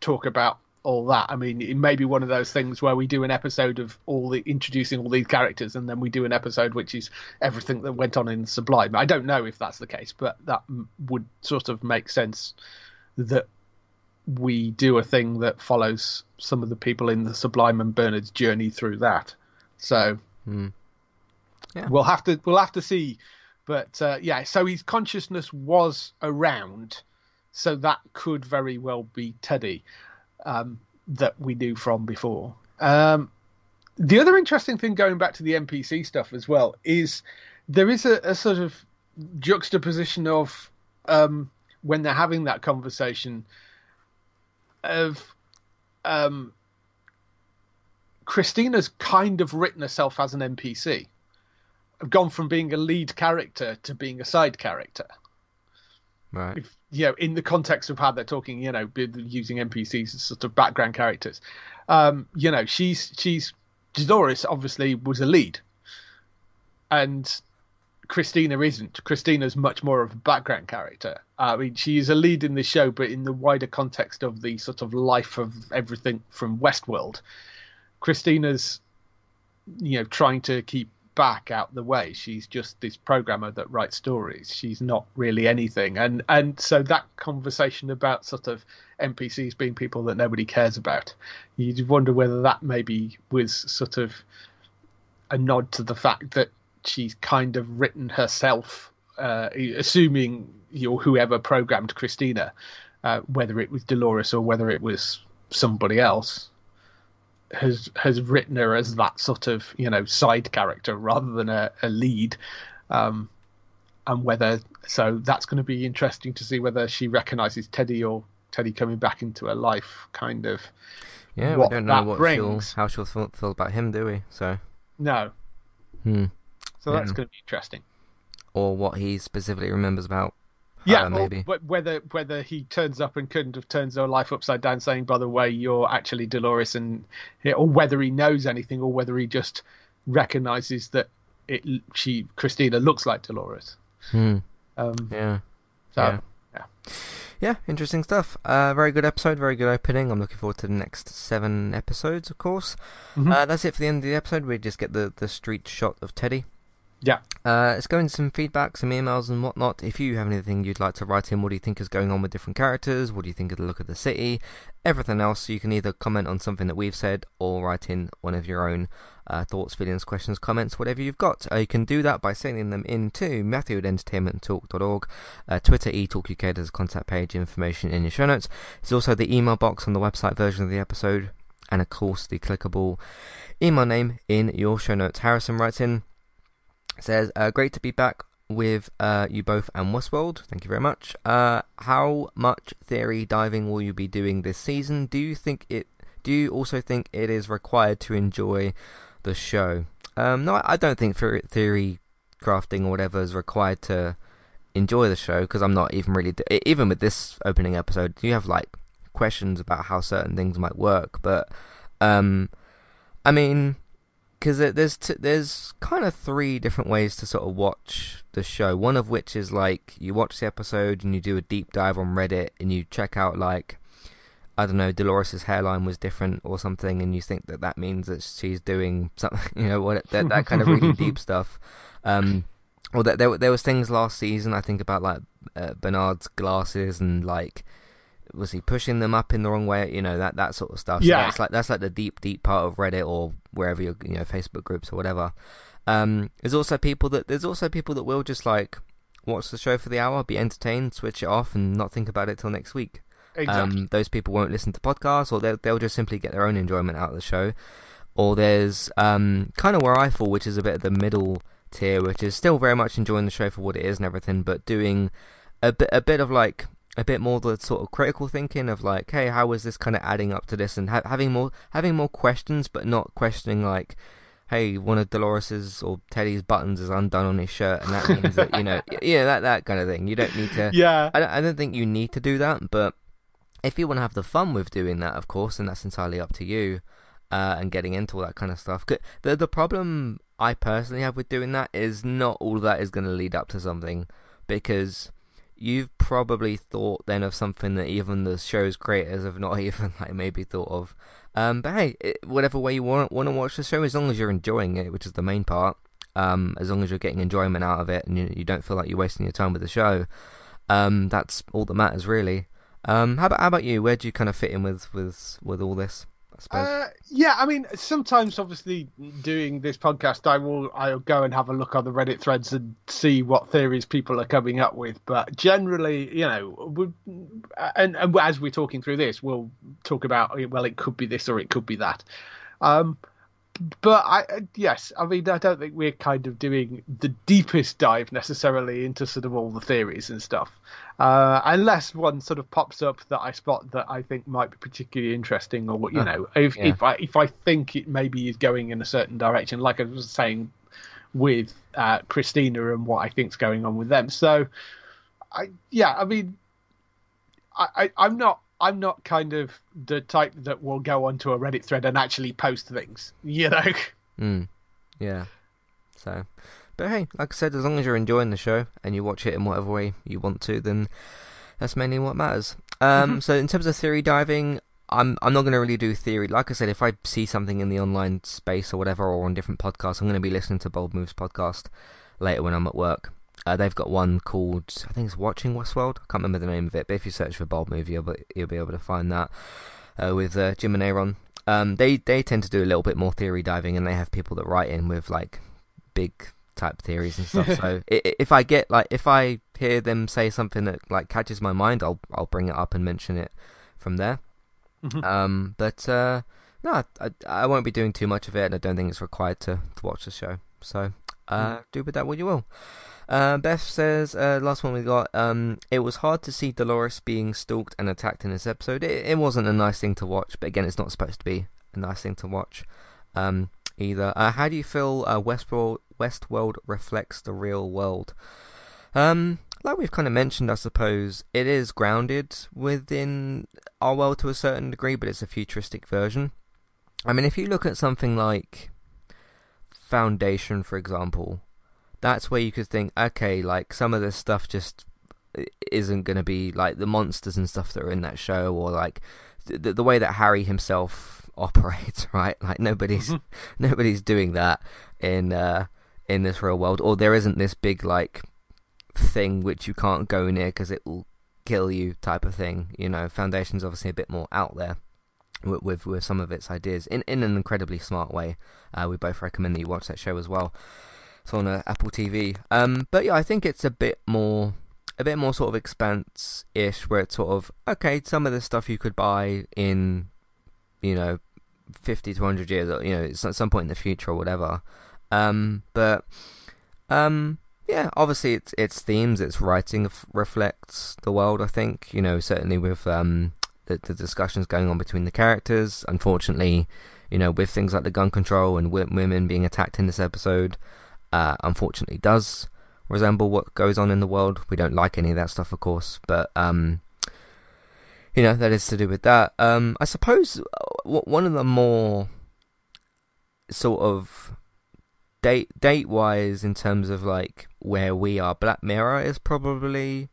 talk about all that. I mean, it may be one of those things where we do an episode of all the introducing all these characters, and then we do an episode which is everything that went on in Sublime. I don't know if that's the case, but that would sort of make sense that we do a thing that follows some of the people in the Sublime and Bernard's journey through that. So Hmm. Yeah. we'll have to we'll have to see. But uh, yeah, so his consciousness was around, so that could very well be Teddy um, that we knew from before. Um, the other interesting thing going back to the NPC stuff as well is there is a, a sort of juxtaposition of um, when they're having that conversation of um, Christina's kind of written herself as an NPC, Have gone from being a lead character to being a side character. Right. If, you know, in the context of how they're talking, you know, using NPCs as sort of background characters. Um, you know, she's she's Dolores obviously was a lead, and Christina isn't. Christina's much more of a background character. Uh, I mean, she is a lead in the show, but in the wider context of the sort of life of everything from Westworld, Christina's, you know, trying to keep back out the way. She's just this programmer that writes stories. She's not really anything, and and so that conversation about sort of NPCs being people that nobody cares about, you wonder whether that maybe was sort of a nod to the fact that she's kind of written herself, uh, assuming you know, whoever programmed Christina, uh, whether it was Dolores or whether it was somebody else, has has written her as that sort of you know side character rather than a, a lead, um, and whether so that's going to be interesting to see whether she recognizes Teddy or Teddy coming back into her life, kind of. Yeah, we don't know what brings. she'll how she'll feel, feel about him, do we? So, No, hmm. So that's Yeah. going to be interesting. or what he specifically remembers about. Yeah, her, or maybe. wh- whether whether he turns up and couldn't have turned her life upside down, saying, "By the way, you're actually Dolores," and or whether he knows anything, or whether he just recognizes that it she Christina looks like Dolores. Hmm. Um, Yeah. so yeah. yeah. Yeah, interesting stuff. Uh, very good episode, very good opening. I'm looking forward to the next seven episodes, of course. Mhm. Uh, that's it for the end of the episode. We just get the, the street shot of Teddy. Yeah. Uh, let's go into some feedback, some emails, and whatnot. If you have anything you'd like to write in, what do you think is going on with different characters? What do you think of the look of the city? Everything else, you can either comment on something that we've said or write in one of your own uh, thoughts, feelings, questions, comments, whatever you've got. Uh, you can do that by sending them in to Matthew at entertainmenttalk.org, uh, Twitter, eTalkUK, there's a contact page, information in your show notes. There's also the email box on the website version of the episode, and of course the clickable email name in your show notes. Harrison writes in, says, uh, great to be back with uh, you both and Westworld. Thank you very much. Uh, how much theory diving will you be doing this season? Do you think it? Do you also think it is required to enjoy the show? Um, no, I don't think theory crafting or whatever is required to enjoy the show because I'm not even really even with this opening episode. Do you have like questions about how certain things might work, but um, I mean, because there's t- there's kind of three different ways to sort of watch the show. One of which is like you watch the episode and you do a deep dive on Reddit and you check out like I don't know Dolores's hairline was different or something, and you think that that means that she's doing something, you know, what that that kind of really deep stuff. Um, or that there there was things last season I think about like uh, Bernard's glasses and like was he pushing them up in the wrong way? You know that that sort of stuff. So yeah, that's like that's like the deep deep part of Reddit or wherever you you know Facebook groups or whatever. Um, there's also people that there's also people that will just like watch the show for the hour, be entertained, switch it off, and not think about it till next week. Exactly. Um, those people won't listen to podcasts, or they'll they'll just simply get their own enjoyment out of the show. Or there's um, kind of where I fall, which is a bit of the middle tier, which is still very much enjoying the show for what it is and everything, but doing a bit a bit of like a bit more the sort of critical thinking of like, hey, how is this kind of adding up to this, and ha- having more having more questions, but not questioning like, hey, one of Dolores's or Teddy's buttons is undone on his shirt, and that means that you know, yeah, that that kind of thing. You don't need to. Yeah. I don't, I don't think you need to do that, but if you want to have the fun with doing that, of course, and that's entirely up to you. Uh, and getting into all that kind of stuff. The the problem I personally have with doing that is not all of that is going to lead up to something because you've probably thought then of something that even the show's creators have not even like maybe thought of. Um, but hey, it, whatever way you want want to watch the show, as long as you're enjoying it, which is the main part. Um, as long as you're getting enjoyment out of it and you, you don't feel like you're wasting your time with the show, um, that's all that matters really. Um, how about how about you? Where do you kind of fit in with with with all this? Uh, yeah, I mean, sometimes obviously doing this podcast, I will I'll go and have a look on the Reddit threads and see what theories people are coming up with. But generally, you know, and, and as we're talking through this, we'll talk about well, it could be this or it could be that. Um, but I yes, I mean I don't think we're kind of doing the deepest dive necessarily into sort of all the theories and stuff, uh, unless one sort of pops up that I spot that I think might be particularly interesting, or what you know, if yeah. if I if I think it maybe is going in a certain direction, like I was saying with uh, Christina and what I think's going on with them. So, I yeah, I mean, I, I I'm not I'm not kind of the type that will go onto a Reddit thread and actually post things, you know. Mm. Yeah. So, but hey, like I said, as long as you're enjoying the show and you watch it in whatever way you want to, then that's mainly what matters. Um, mm-hmm. So, in terms of theory diving, I'm I'm not going to really do theory. Like I said, if I see something in the online space or whatever, or on different podcasts, I'm going to be listening to Bold Moves podcast later when I'm at work. Uh, they've got one called I think it's Watching Westworld. I can't remember the name of it, but if you search for Bold Moves, you'll, you'll be able to find that uh, with uh, Jim and Aaron. Um, they they tend to do a little bit more theory diving, and they have people that write in with like big type theories and stuff. so if I get like if I hear them say something that like catches my mind, I'll I'll bring it up and mention it from there. Mm-hmm. Um, but uh, no, I, I won't be doing too much of it, and I don't think it's required to, to watch the show. So uh, mm. do with that what you will. Uh, Beth says, uh, last one we got, um, it was hard to see Dolores being stalked and attacked in this episode. It, it, wasn't a nice thing to watch, but again, it's not supposed to be a nice thing to watch um, either. Uh, how do you feel uh, Westworld, Westworld reflects the real world? Um, like we've kind of mentioned, I suppose, it is grounded within our world to a certain degree, but it's a futuristic version. I mean, if you look at something like Foundation, for example, that's where you could think, okay, like some of this stuff just isn't going to be like the monsters and stuff that are in that show, or like the the way that Hari himself operates, right? Like nobody's mm-hmm. nobody's doing that in uh, in this real world, or there isn't this big like thing which you can't go near because it will kill you type of thing. You know, Foundation's obviously a bit more out there with with, with some of its ideas in in an incredibly smart way. Uh, we both recommend that you watch that show as well. It's on uh, Apple TV. Um, but yeah, I think it's a bit more a bit more sort of expanse ish, where it's sort of okay. Some of the stuff you could buy in, you know, fifty to hundred years, or you know, at some point in the future or whatever. Um, but um, yeah, obviously its its themes, its writing reflects the world. I think you know certainly with um the, the discussions going on between the characters. Unfortunately, you know with things like the gun control and women being attacked in this episode, uh, unfortunately does resemble what goes on in the world. We don't like any of that stuff, of course, but um, you know that is to do with that. Um, I suppose uh, one of the more sort of date date wise in terms of like where we are black mirror is probably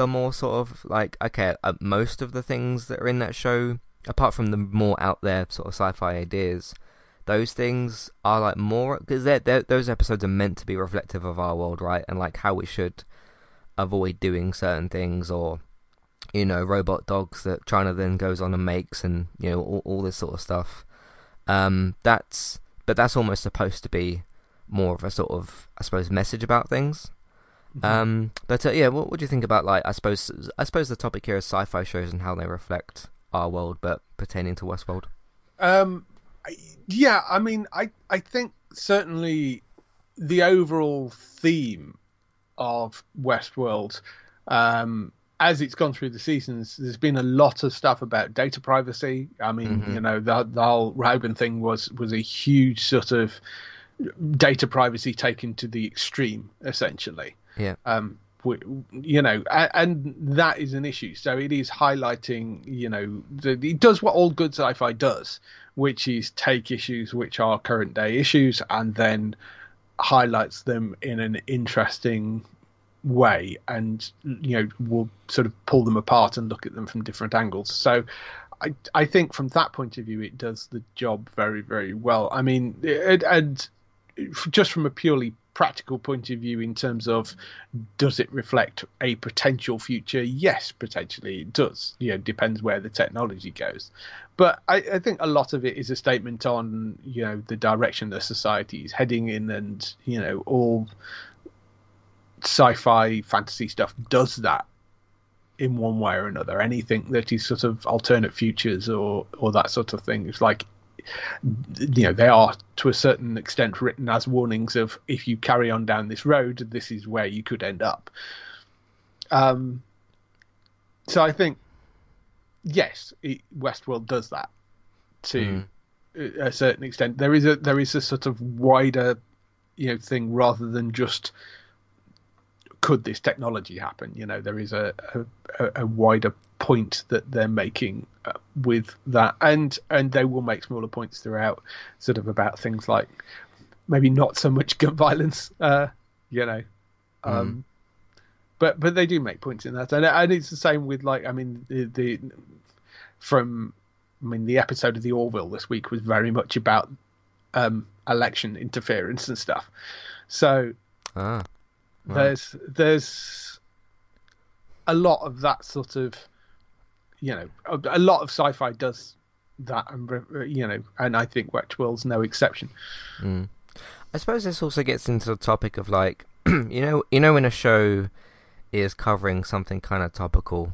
the more sort of like okay uh, most of the things that are in that show apart from the more out there sort of sci-fi ideas those things are like more because those episodes are meant to be reflective of our world right and like how we should avoid doing certain things or you know robot dogs that china then goes on and makes and you know all, all this sort of stuff um that's but that's almost supposed to be more of a sort of I suppose message about things. Mm-hmm. Um, but uh, yeah, what, what do you think about like I suppose I suppose the topic here is sci-fi shows and how they reflect our world, but pertaining to Westworld. Um, yeah, I mean, I I think certainly the overall theme of Westworld, um, as it's gone through the seasons, there's been a lot of stuff about data privacy. I mean, mm-hmm. you know, the the whole Rogan thing was was a huge sort of data privacy taken to the extreme, essentially. Yeah. Um, you know, and that is an issue. So it is highlighting, you know, it does what all good sci-fi does, which is take issues which are current day issues and then highlights them in an interesting way, and you know, will sort of pull them apart and look at them from different angles. So I, I think from that point of view, it does the job very, very well. I mean, and just from a purely practical point of view in terms of does it reflect a potential future? Yes potentially it does. You know depends where the technology goes. But I, I, think a lot of it is a statement on you know the direction the society is heading in and you know all sci-fi fantasy stuff does that in one way or another. Anything that is sort of alternate futures or or that sort of thing is like you know they are to a certain extent written as warnings of if you carry on down this road this is where you could end up um so i think yes it, westworld does that to mm. a certain extent there is a there is a sort of wider you know thing rather than just could this technology happen? You know there is a a, a wider point that they're making uh, with that, and and they will make smaller points throughout, sort of about things like maybe not so much gun violence, uh, you know, um, mm. but but they do make points in that, and and it's the same with like I mean the, the from I mean the episode of the Orville this week was very much about um, election interference and stuff, so ah, right. there's there's a lot of that sort of you know, a, a lot of sci-fi does that, and you know, and I think Westworld's no exception. Mm. I suppose this also gets into the topic of like, you know, you know, when a show is covering something kind of topical,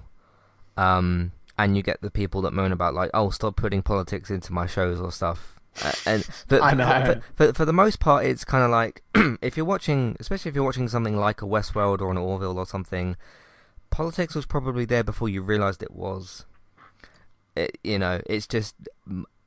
um, and you get the people that moan about like, oh, stop putting politics into my shows or stuff. Uh, and for, I know. For, for, for the most part, it's kind of like if you're watching, especially if you're watching something like a Westworld or an Orville or something, politics was probably there before you realized it was. It, you know, it's just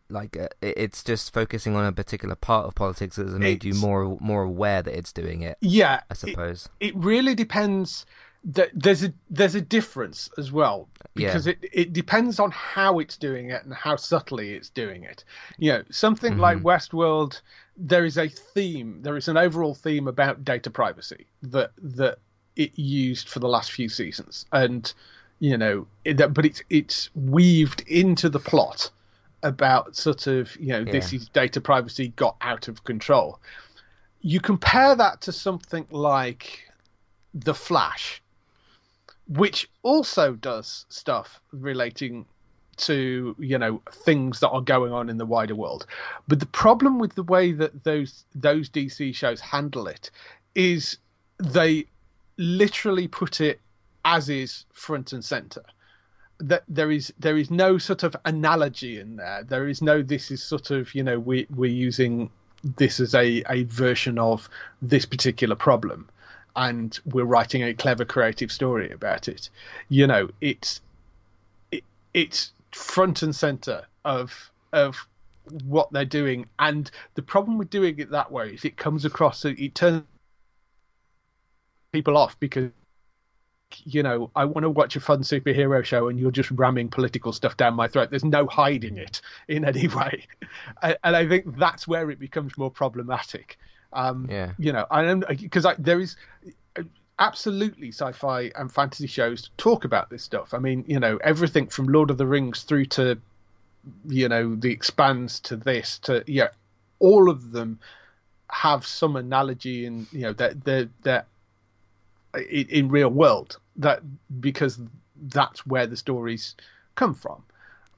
like uh, it's just focusing on a particular part of politics that has made it's, you more more aware that it's doing it. Yeah, I suppose it, it really depends. There's a there's a difference as well because yeah. it it depends on how it's doing it and how subtly it's doing it. You know, something mm-hmm. like Westworld, there is a theme, there is an overall theme about data privacy that that it used for the last few seasons, and you know, it, but it's it's weaved into the plot about sort of you know yeah. this is data privacy got out of control. you compare that to something like The Flash, which also does stuff relating to you know things that are going on in the wider world. But the problem with the way that those those dc shows handle it is they literally put it as is front and center. That there is there is no sort of analogy in there. There is no this is sort of you know we we're using this as a a version of this particular problem and we're writing a clever creative story about it. You know it's it, it's front and center of of what they're doing. And the problem with doing it that way is it comes across it turns people off because you know i want to watch a fun superhero show and you're just ramming political stuff down my throat. There's no hiding it in any way. And, i think that's where it becomes more problematic um yeah you know i don't because there is absolutely sci-fi and fantasy shows talk about this stuff. I mean, you know, everything from Lord of the Rings through to, you know, The Expanse to this to yeah, all of them have some analogy in you know that they're, they're, they're in, in real world that because that's where the stories come from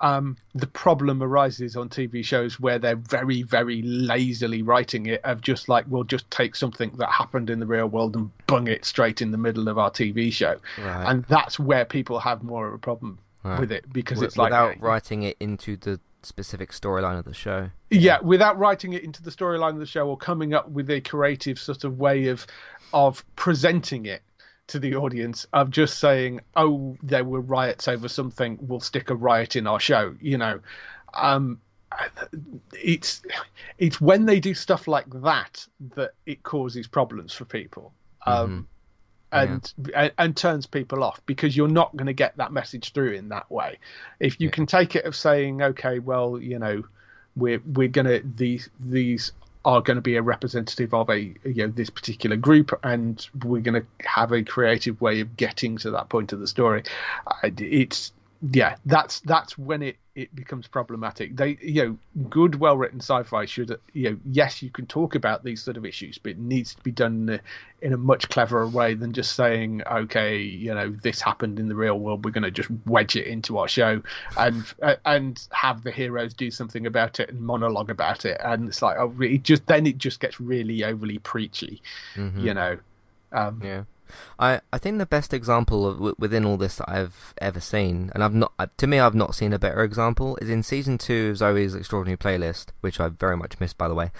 um, the problem arises on TV shows where they're very, very lazily writing it of just like, we'll just take something that happened in the real world and bung it straight in the middle of our TV show. Right. And that's where people have more of a problem Right. with it because W- it's like, without writing it into the specific storyline of the show. yeah, without writing it into the storyline of the show or coming up with a creative sort of way of of presenting it to the audience of just saying, "Oh, there were riots over something. We'll stick a riot in our show." You know, um, it's it's when they do stuff like that that it causes problems for people. Um, and, and and turns people off because you're not going to get that message through in that way. If you Yeah. can take it of saying, okay, well, you know, we're we're gonna these these are going to be a representative of a you know this particular group, and we're going to have a creative way of getting to that point of the story. It's yeah, that's that's when it it becomes problematic. They you know good well written sci-fi should you know yes you can talk about these sort of issues, but it needs to be done in a, in a much cleverer way than just saying okay you know this happened in the real world we're going to just wedge it into our show and uh, and have the heroes do something about it and monologue about it and it's like oh it just then it just gets really overly preachy, Mhm. you know. Um, Yeah, I I think the best example of w- within all this that I've ever seen, and I've not uh, to me I've not seen a better example, is in season two of Zoey's Extraordinary Playlist, which I very much missed by the way.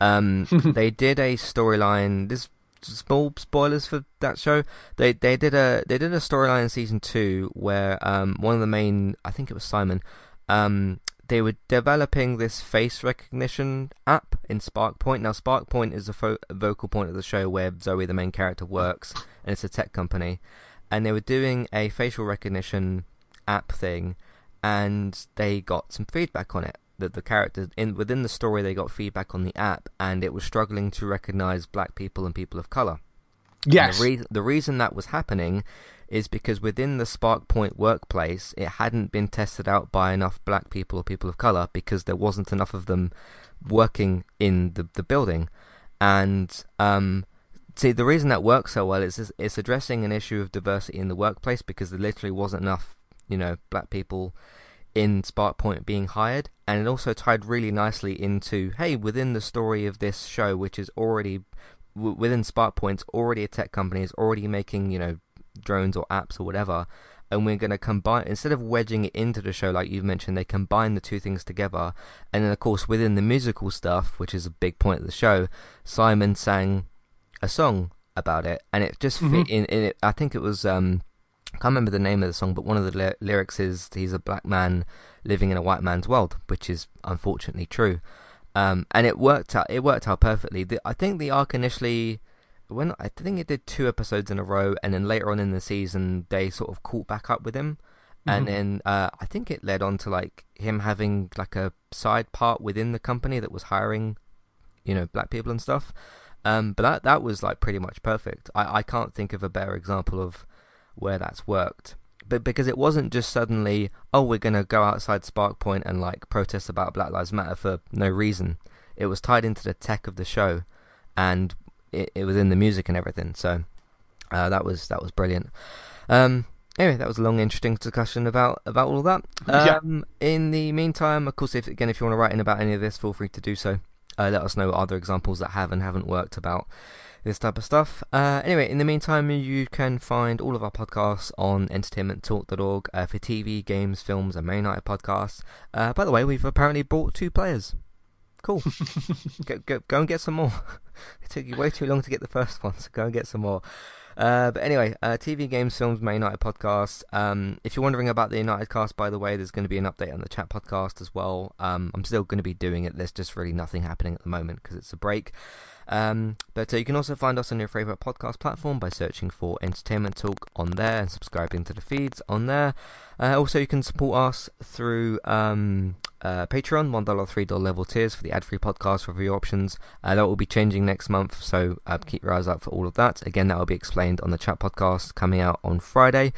Um, they did a storyline. This small spoilers for that show. They they did a they did a storyline in season two where um one of the main I think it was Simon um they were developing this face recognition app in SPRQ Point. Now, SPRQ Point is a, fo- vocal point of the show where Zoey, the main character, works, and it's a tech company. And they were doing a facial recognition app thing, and they got some feedback on it. That the characters in within the story, they got feedback on the app, and it was struggling to recognize black people and people of color. Yes, The, re- the reason that was happening is because within the SPRQ Point workplace, it hadn't been tested out by enough black people or people of color because there wasn't enough of them working in the, the building. And um, see, the reason that works so well is it's addressing an issue of diversity in the workplace because there literally wasn't enough, you know, black people in SPRQ Point being hired, and it also tied really nicely into hey, within the story of this show, which is already w- within SPRQ Point's already a tech company, is already making you know drones or apps or whatever, and we're going to combine instead of wedging it into the show like you've mentioned, they combine the two things together, and then of course within the musical stuff, which is a big point of the show, Simon sang a song about it, and it just fit Mhm. in. in it, I think it was um, I can't remember the name of the song, but one of the ly- lyrics is he's a black man living in a white man's world, which is unfortunately true. Um, and it worked out. It worked out perfectly. The, I think the arc initially, when I think it did two episodes in a row, and then later on in the season they sort of caught back up with him, and Mhm. then uh, I think it led on to like him having like a side part within the company that was hiring, you know, black people and stuff. Um, but that that was like pretty much perfect. I, I can't think of a better example of where that's worked. But because it wasn't just suddenly, oh, we're gonna go outside SPRQ Point and like protest about Black Lives Matter for no reason. It was tied into the tech of the show, and it, it was in the music and everything. So uh, that was that was brilliant. Um, anyway, that was a long, interesting discussion about about all of that. Um, yeah. In the meantime, of course, if again, if you want to write in about any of this, feel free to do so. Uh, let us know other examples that have and haven't worked about this type of stuff. Uh, anyway, in the meantime, you can find all of our podcasts on entertainmenttalk.org uh, for TV, games, films, and main night podcasts. Uh, by the way, we've apparently bought two players. Cool. go, go, go and get some more. it took you way too long to get the first one, so go and get some more. Uh, but anyway, uh, TV, games, films, Man United podcast. Um, if you're wondering about the United cast, by the way, there's going to be an update on the chat podcast as well. Um, I'm still going to be doing it. There's just really nothing happening at the moment because it's a break. Um, but uh, you can also find us on your favourite podcast platform by searching for Entertainment Talk on there and subscribing to the feeds on there. Uh, also, you can support us through um, uh, Patreon, $1, $3 level tiers for the ad free podcast review options. Uh, that will be changing next month, so uh, keep your eyes out for all of that. Again, that will be explained on the chat podcast coming out on Friday.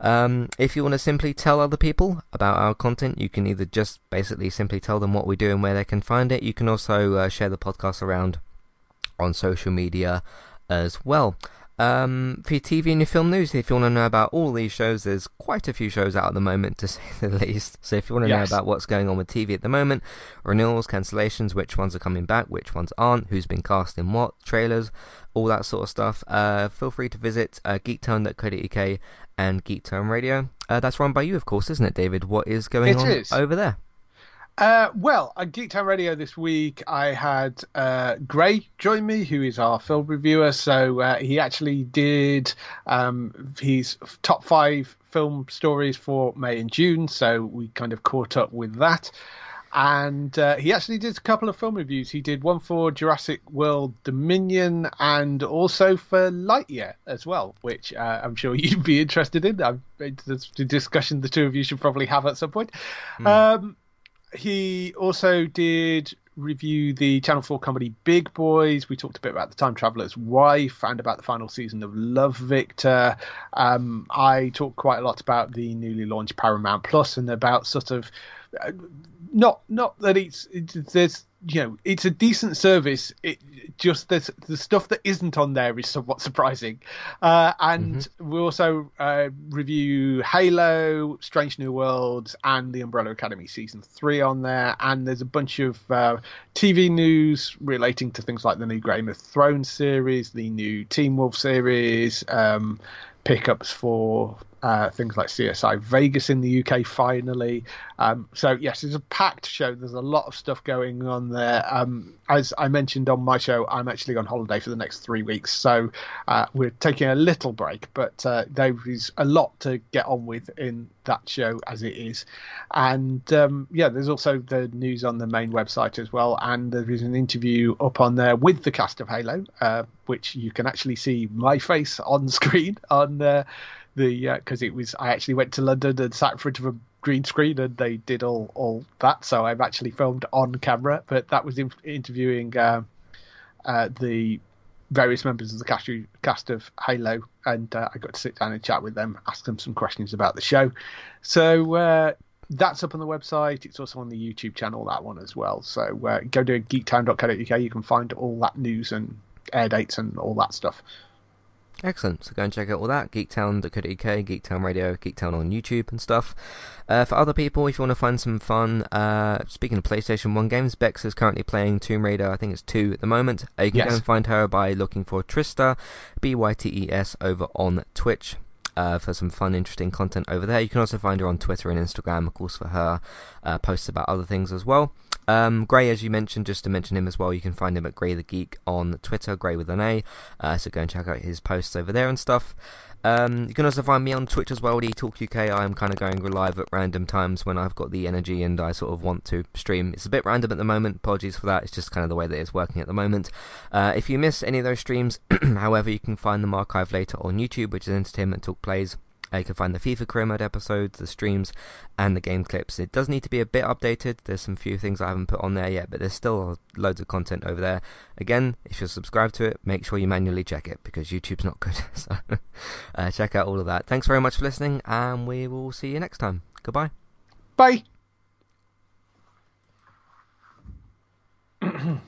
Um, if you want to simply tell other people about our content, you can either just basically simply tell them what we do and where they can find it. You can also uh, share the podcast around on social media as well. Um, for your TV and your film news, if you want to know about all these shows, there's quite a few shows out at the moment, to say the least. So if you want to yes. know about what's going on with TV at the moment, renewals, cancellations, which ones are coming back, which ones aren't, who's been cast in what, trailers, all that sort of stuff, uh, feel free to visit uh, geektown.co.uk and Geektown Radio. Uh, that's run by you, of course, isn't it, David? What is going it on is. over there? Uh, well, on Geektown Radio this week, I had uh, Gray join me, who is our film reviewer. So uh, he actually did um, his top five film stories for May and June. So we kind of caught up with that. And uh, he actually did a couple of film reviews. He did one for Jurassic World Dominion and also for Lightyear as well, which uh, I'm sure you'd be interested in. I've, it's a discussion the two of you should probably have at some point. Mm. Um, he also did review the Channel 4 comedy Big Boys. We talked a bit about The Time Traveler's Wife and about the final season of Love Victor. Um, I talked quite a lot about the newly launched Paramount Plus and about sort of uh, not not that it's, it's there's you know it's a decent service. It just there's the stuff that isn't on there is somewhat surprising. Uh, and mm-hmm. we also uh, review Halo, Strange New Worlds, and the Umbrella Academy season three on there. And there's a bunch of uh, TV news relating to things like the new Game of Thrones series, the new Teen Wolf series. Um, pickups for uh, things like CSI Vegas in the UK finally. Um, so yes, it's a packed show. There's a lot of stuff going on there. Um, as I mentioned on my show, I'm actually on holiday for the next three weeks, so uh, we're taking a little break. But uh, there is a lot to get on with in that show as it is, and um, yeah, there's also the news on the main website as well, and there is an interview up on there with the cast of Halo, uh, which you can actually see my face on screen on uh, the because uh, it was I actually went to London and sat in front of a green screen and they did all all that. So I've actually filmed on camera, but that was in, interviewing uh, uh, the various members of the cast, cast of Halo, and uh, I got to sit down and chat with them, ask them some questions about the show. So uh, that's up on the website. It's also on the YouTube channel, that one as well. So uh, go to geektown.co.uk. You can find all that news and air dates and all that stuff. Excellent. So go and check out all that. Geektown.co.uk, Geektown Radio, Geektown on YouTube and stuff. Uh, for other people, if you want to find some fun, uh, speaking of PlayStation 1 games, Bex is currently playing Tomb Raider. I think it's 2 at the moment. Uh, you can yes. go and find her by looking for Trista, B Y T E S, over on Twitch. Uh, for some fun, interesting content over there. You can also find her on Twitter and Instagram, of course, for her uh, posts about other things as well. Um, Gray, as you mentioned, just to mention him as well, you can find him at Gray the Geek on Twitter, Gray with an A. Uh, so go and check out his posts over there and stuff. Um, you can also find me on Twitch as well, Talk UK. I'm kind of going live at random times when I've got the energy and I sort of want to stream. It's a bit random at the moment. Apologies for that. It's just kind of the way that it's working at the moment. Uh, if you miss any of those streams, however, you can find them archived later on YouTube, which is Entertainment Talk Plays. Uh, you can find the FIFA Career Mode episodes, the streams, and the game clips. It does need to be a bit updated. There's some few things I haven't put on there yet, but there's still loads of content over there. Again, if you're subscribed to it, make sure you manually check it because YouTube's not good. so uh, check out all of that. Thanks very much for listening, and we will see you next time. Goodbye. Bye.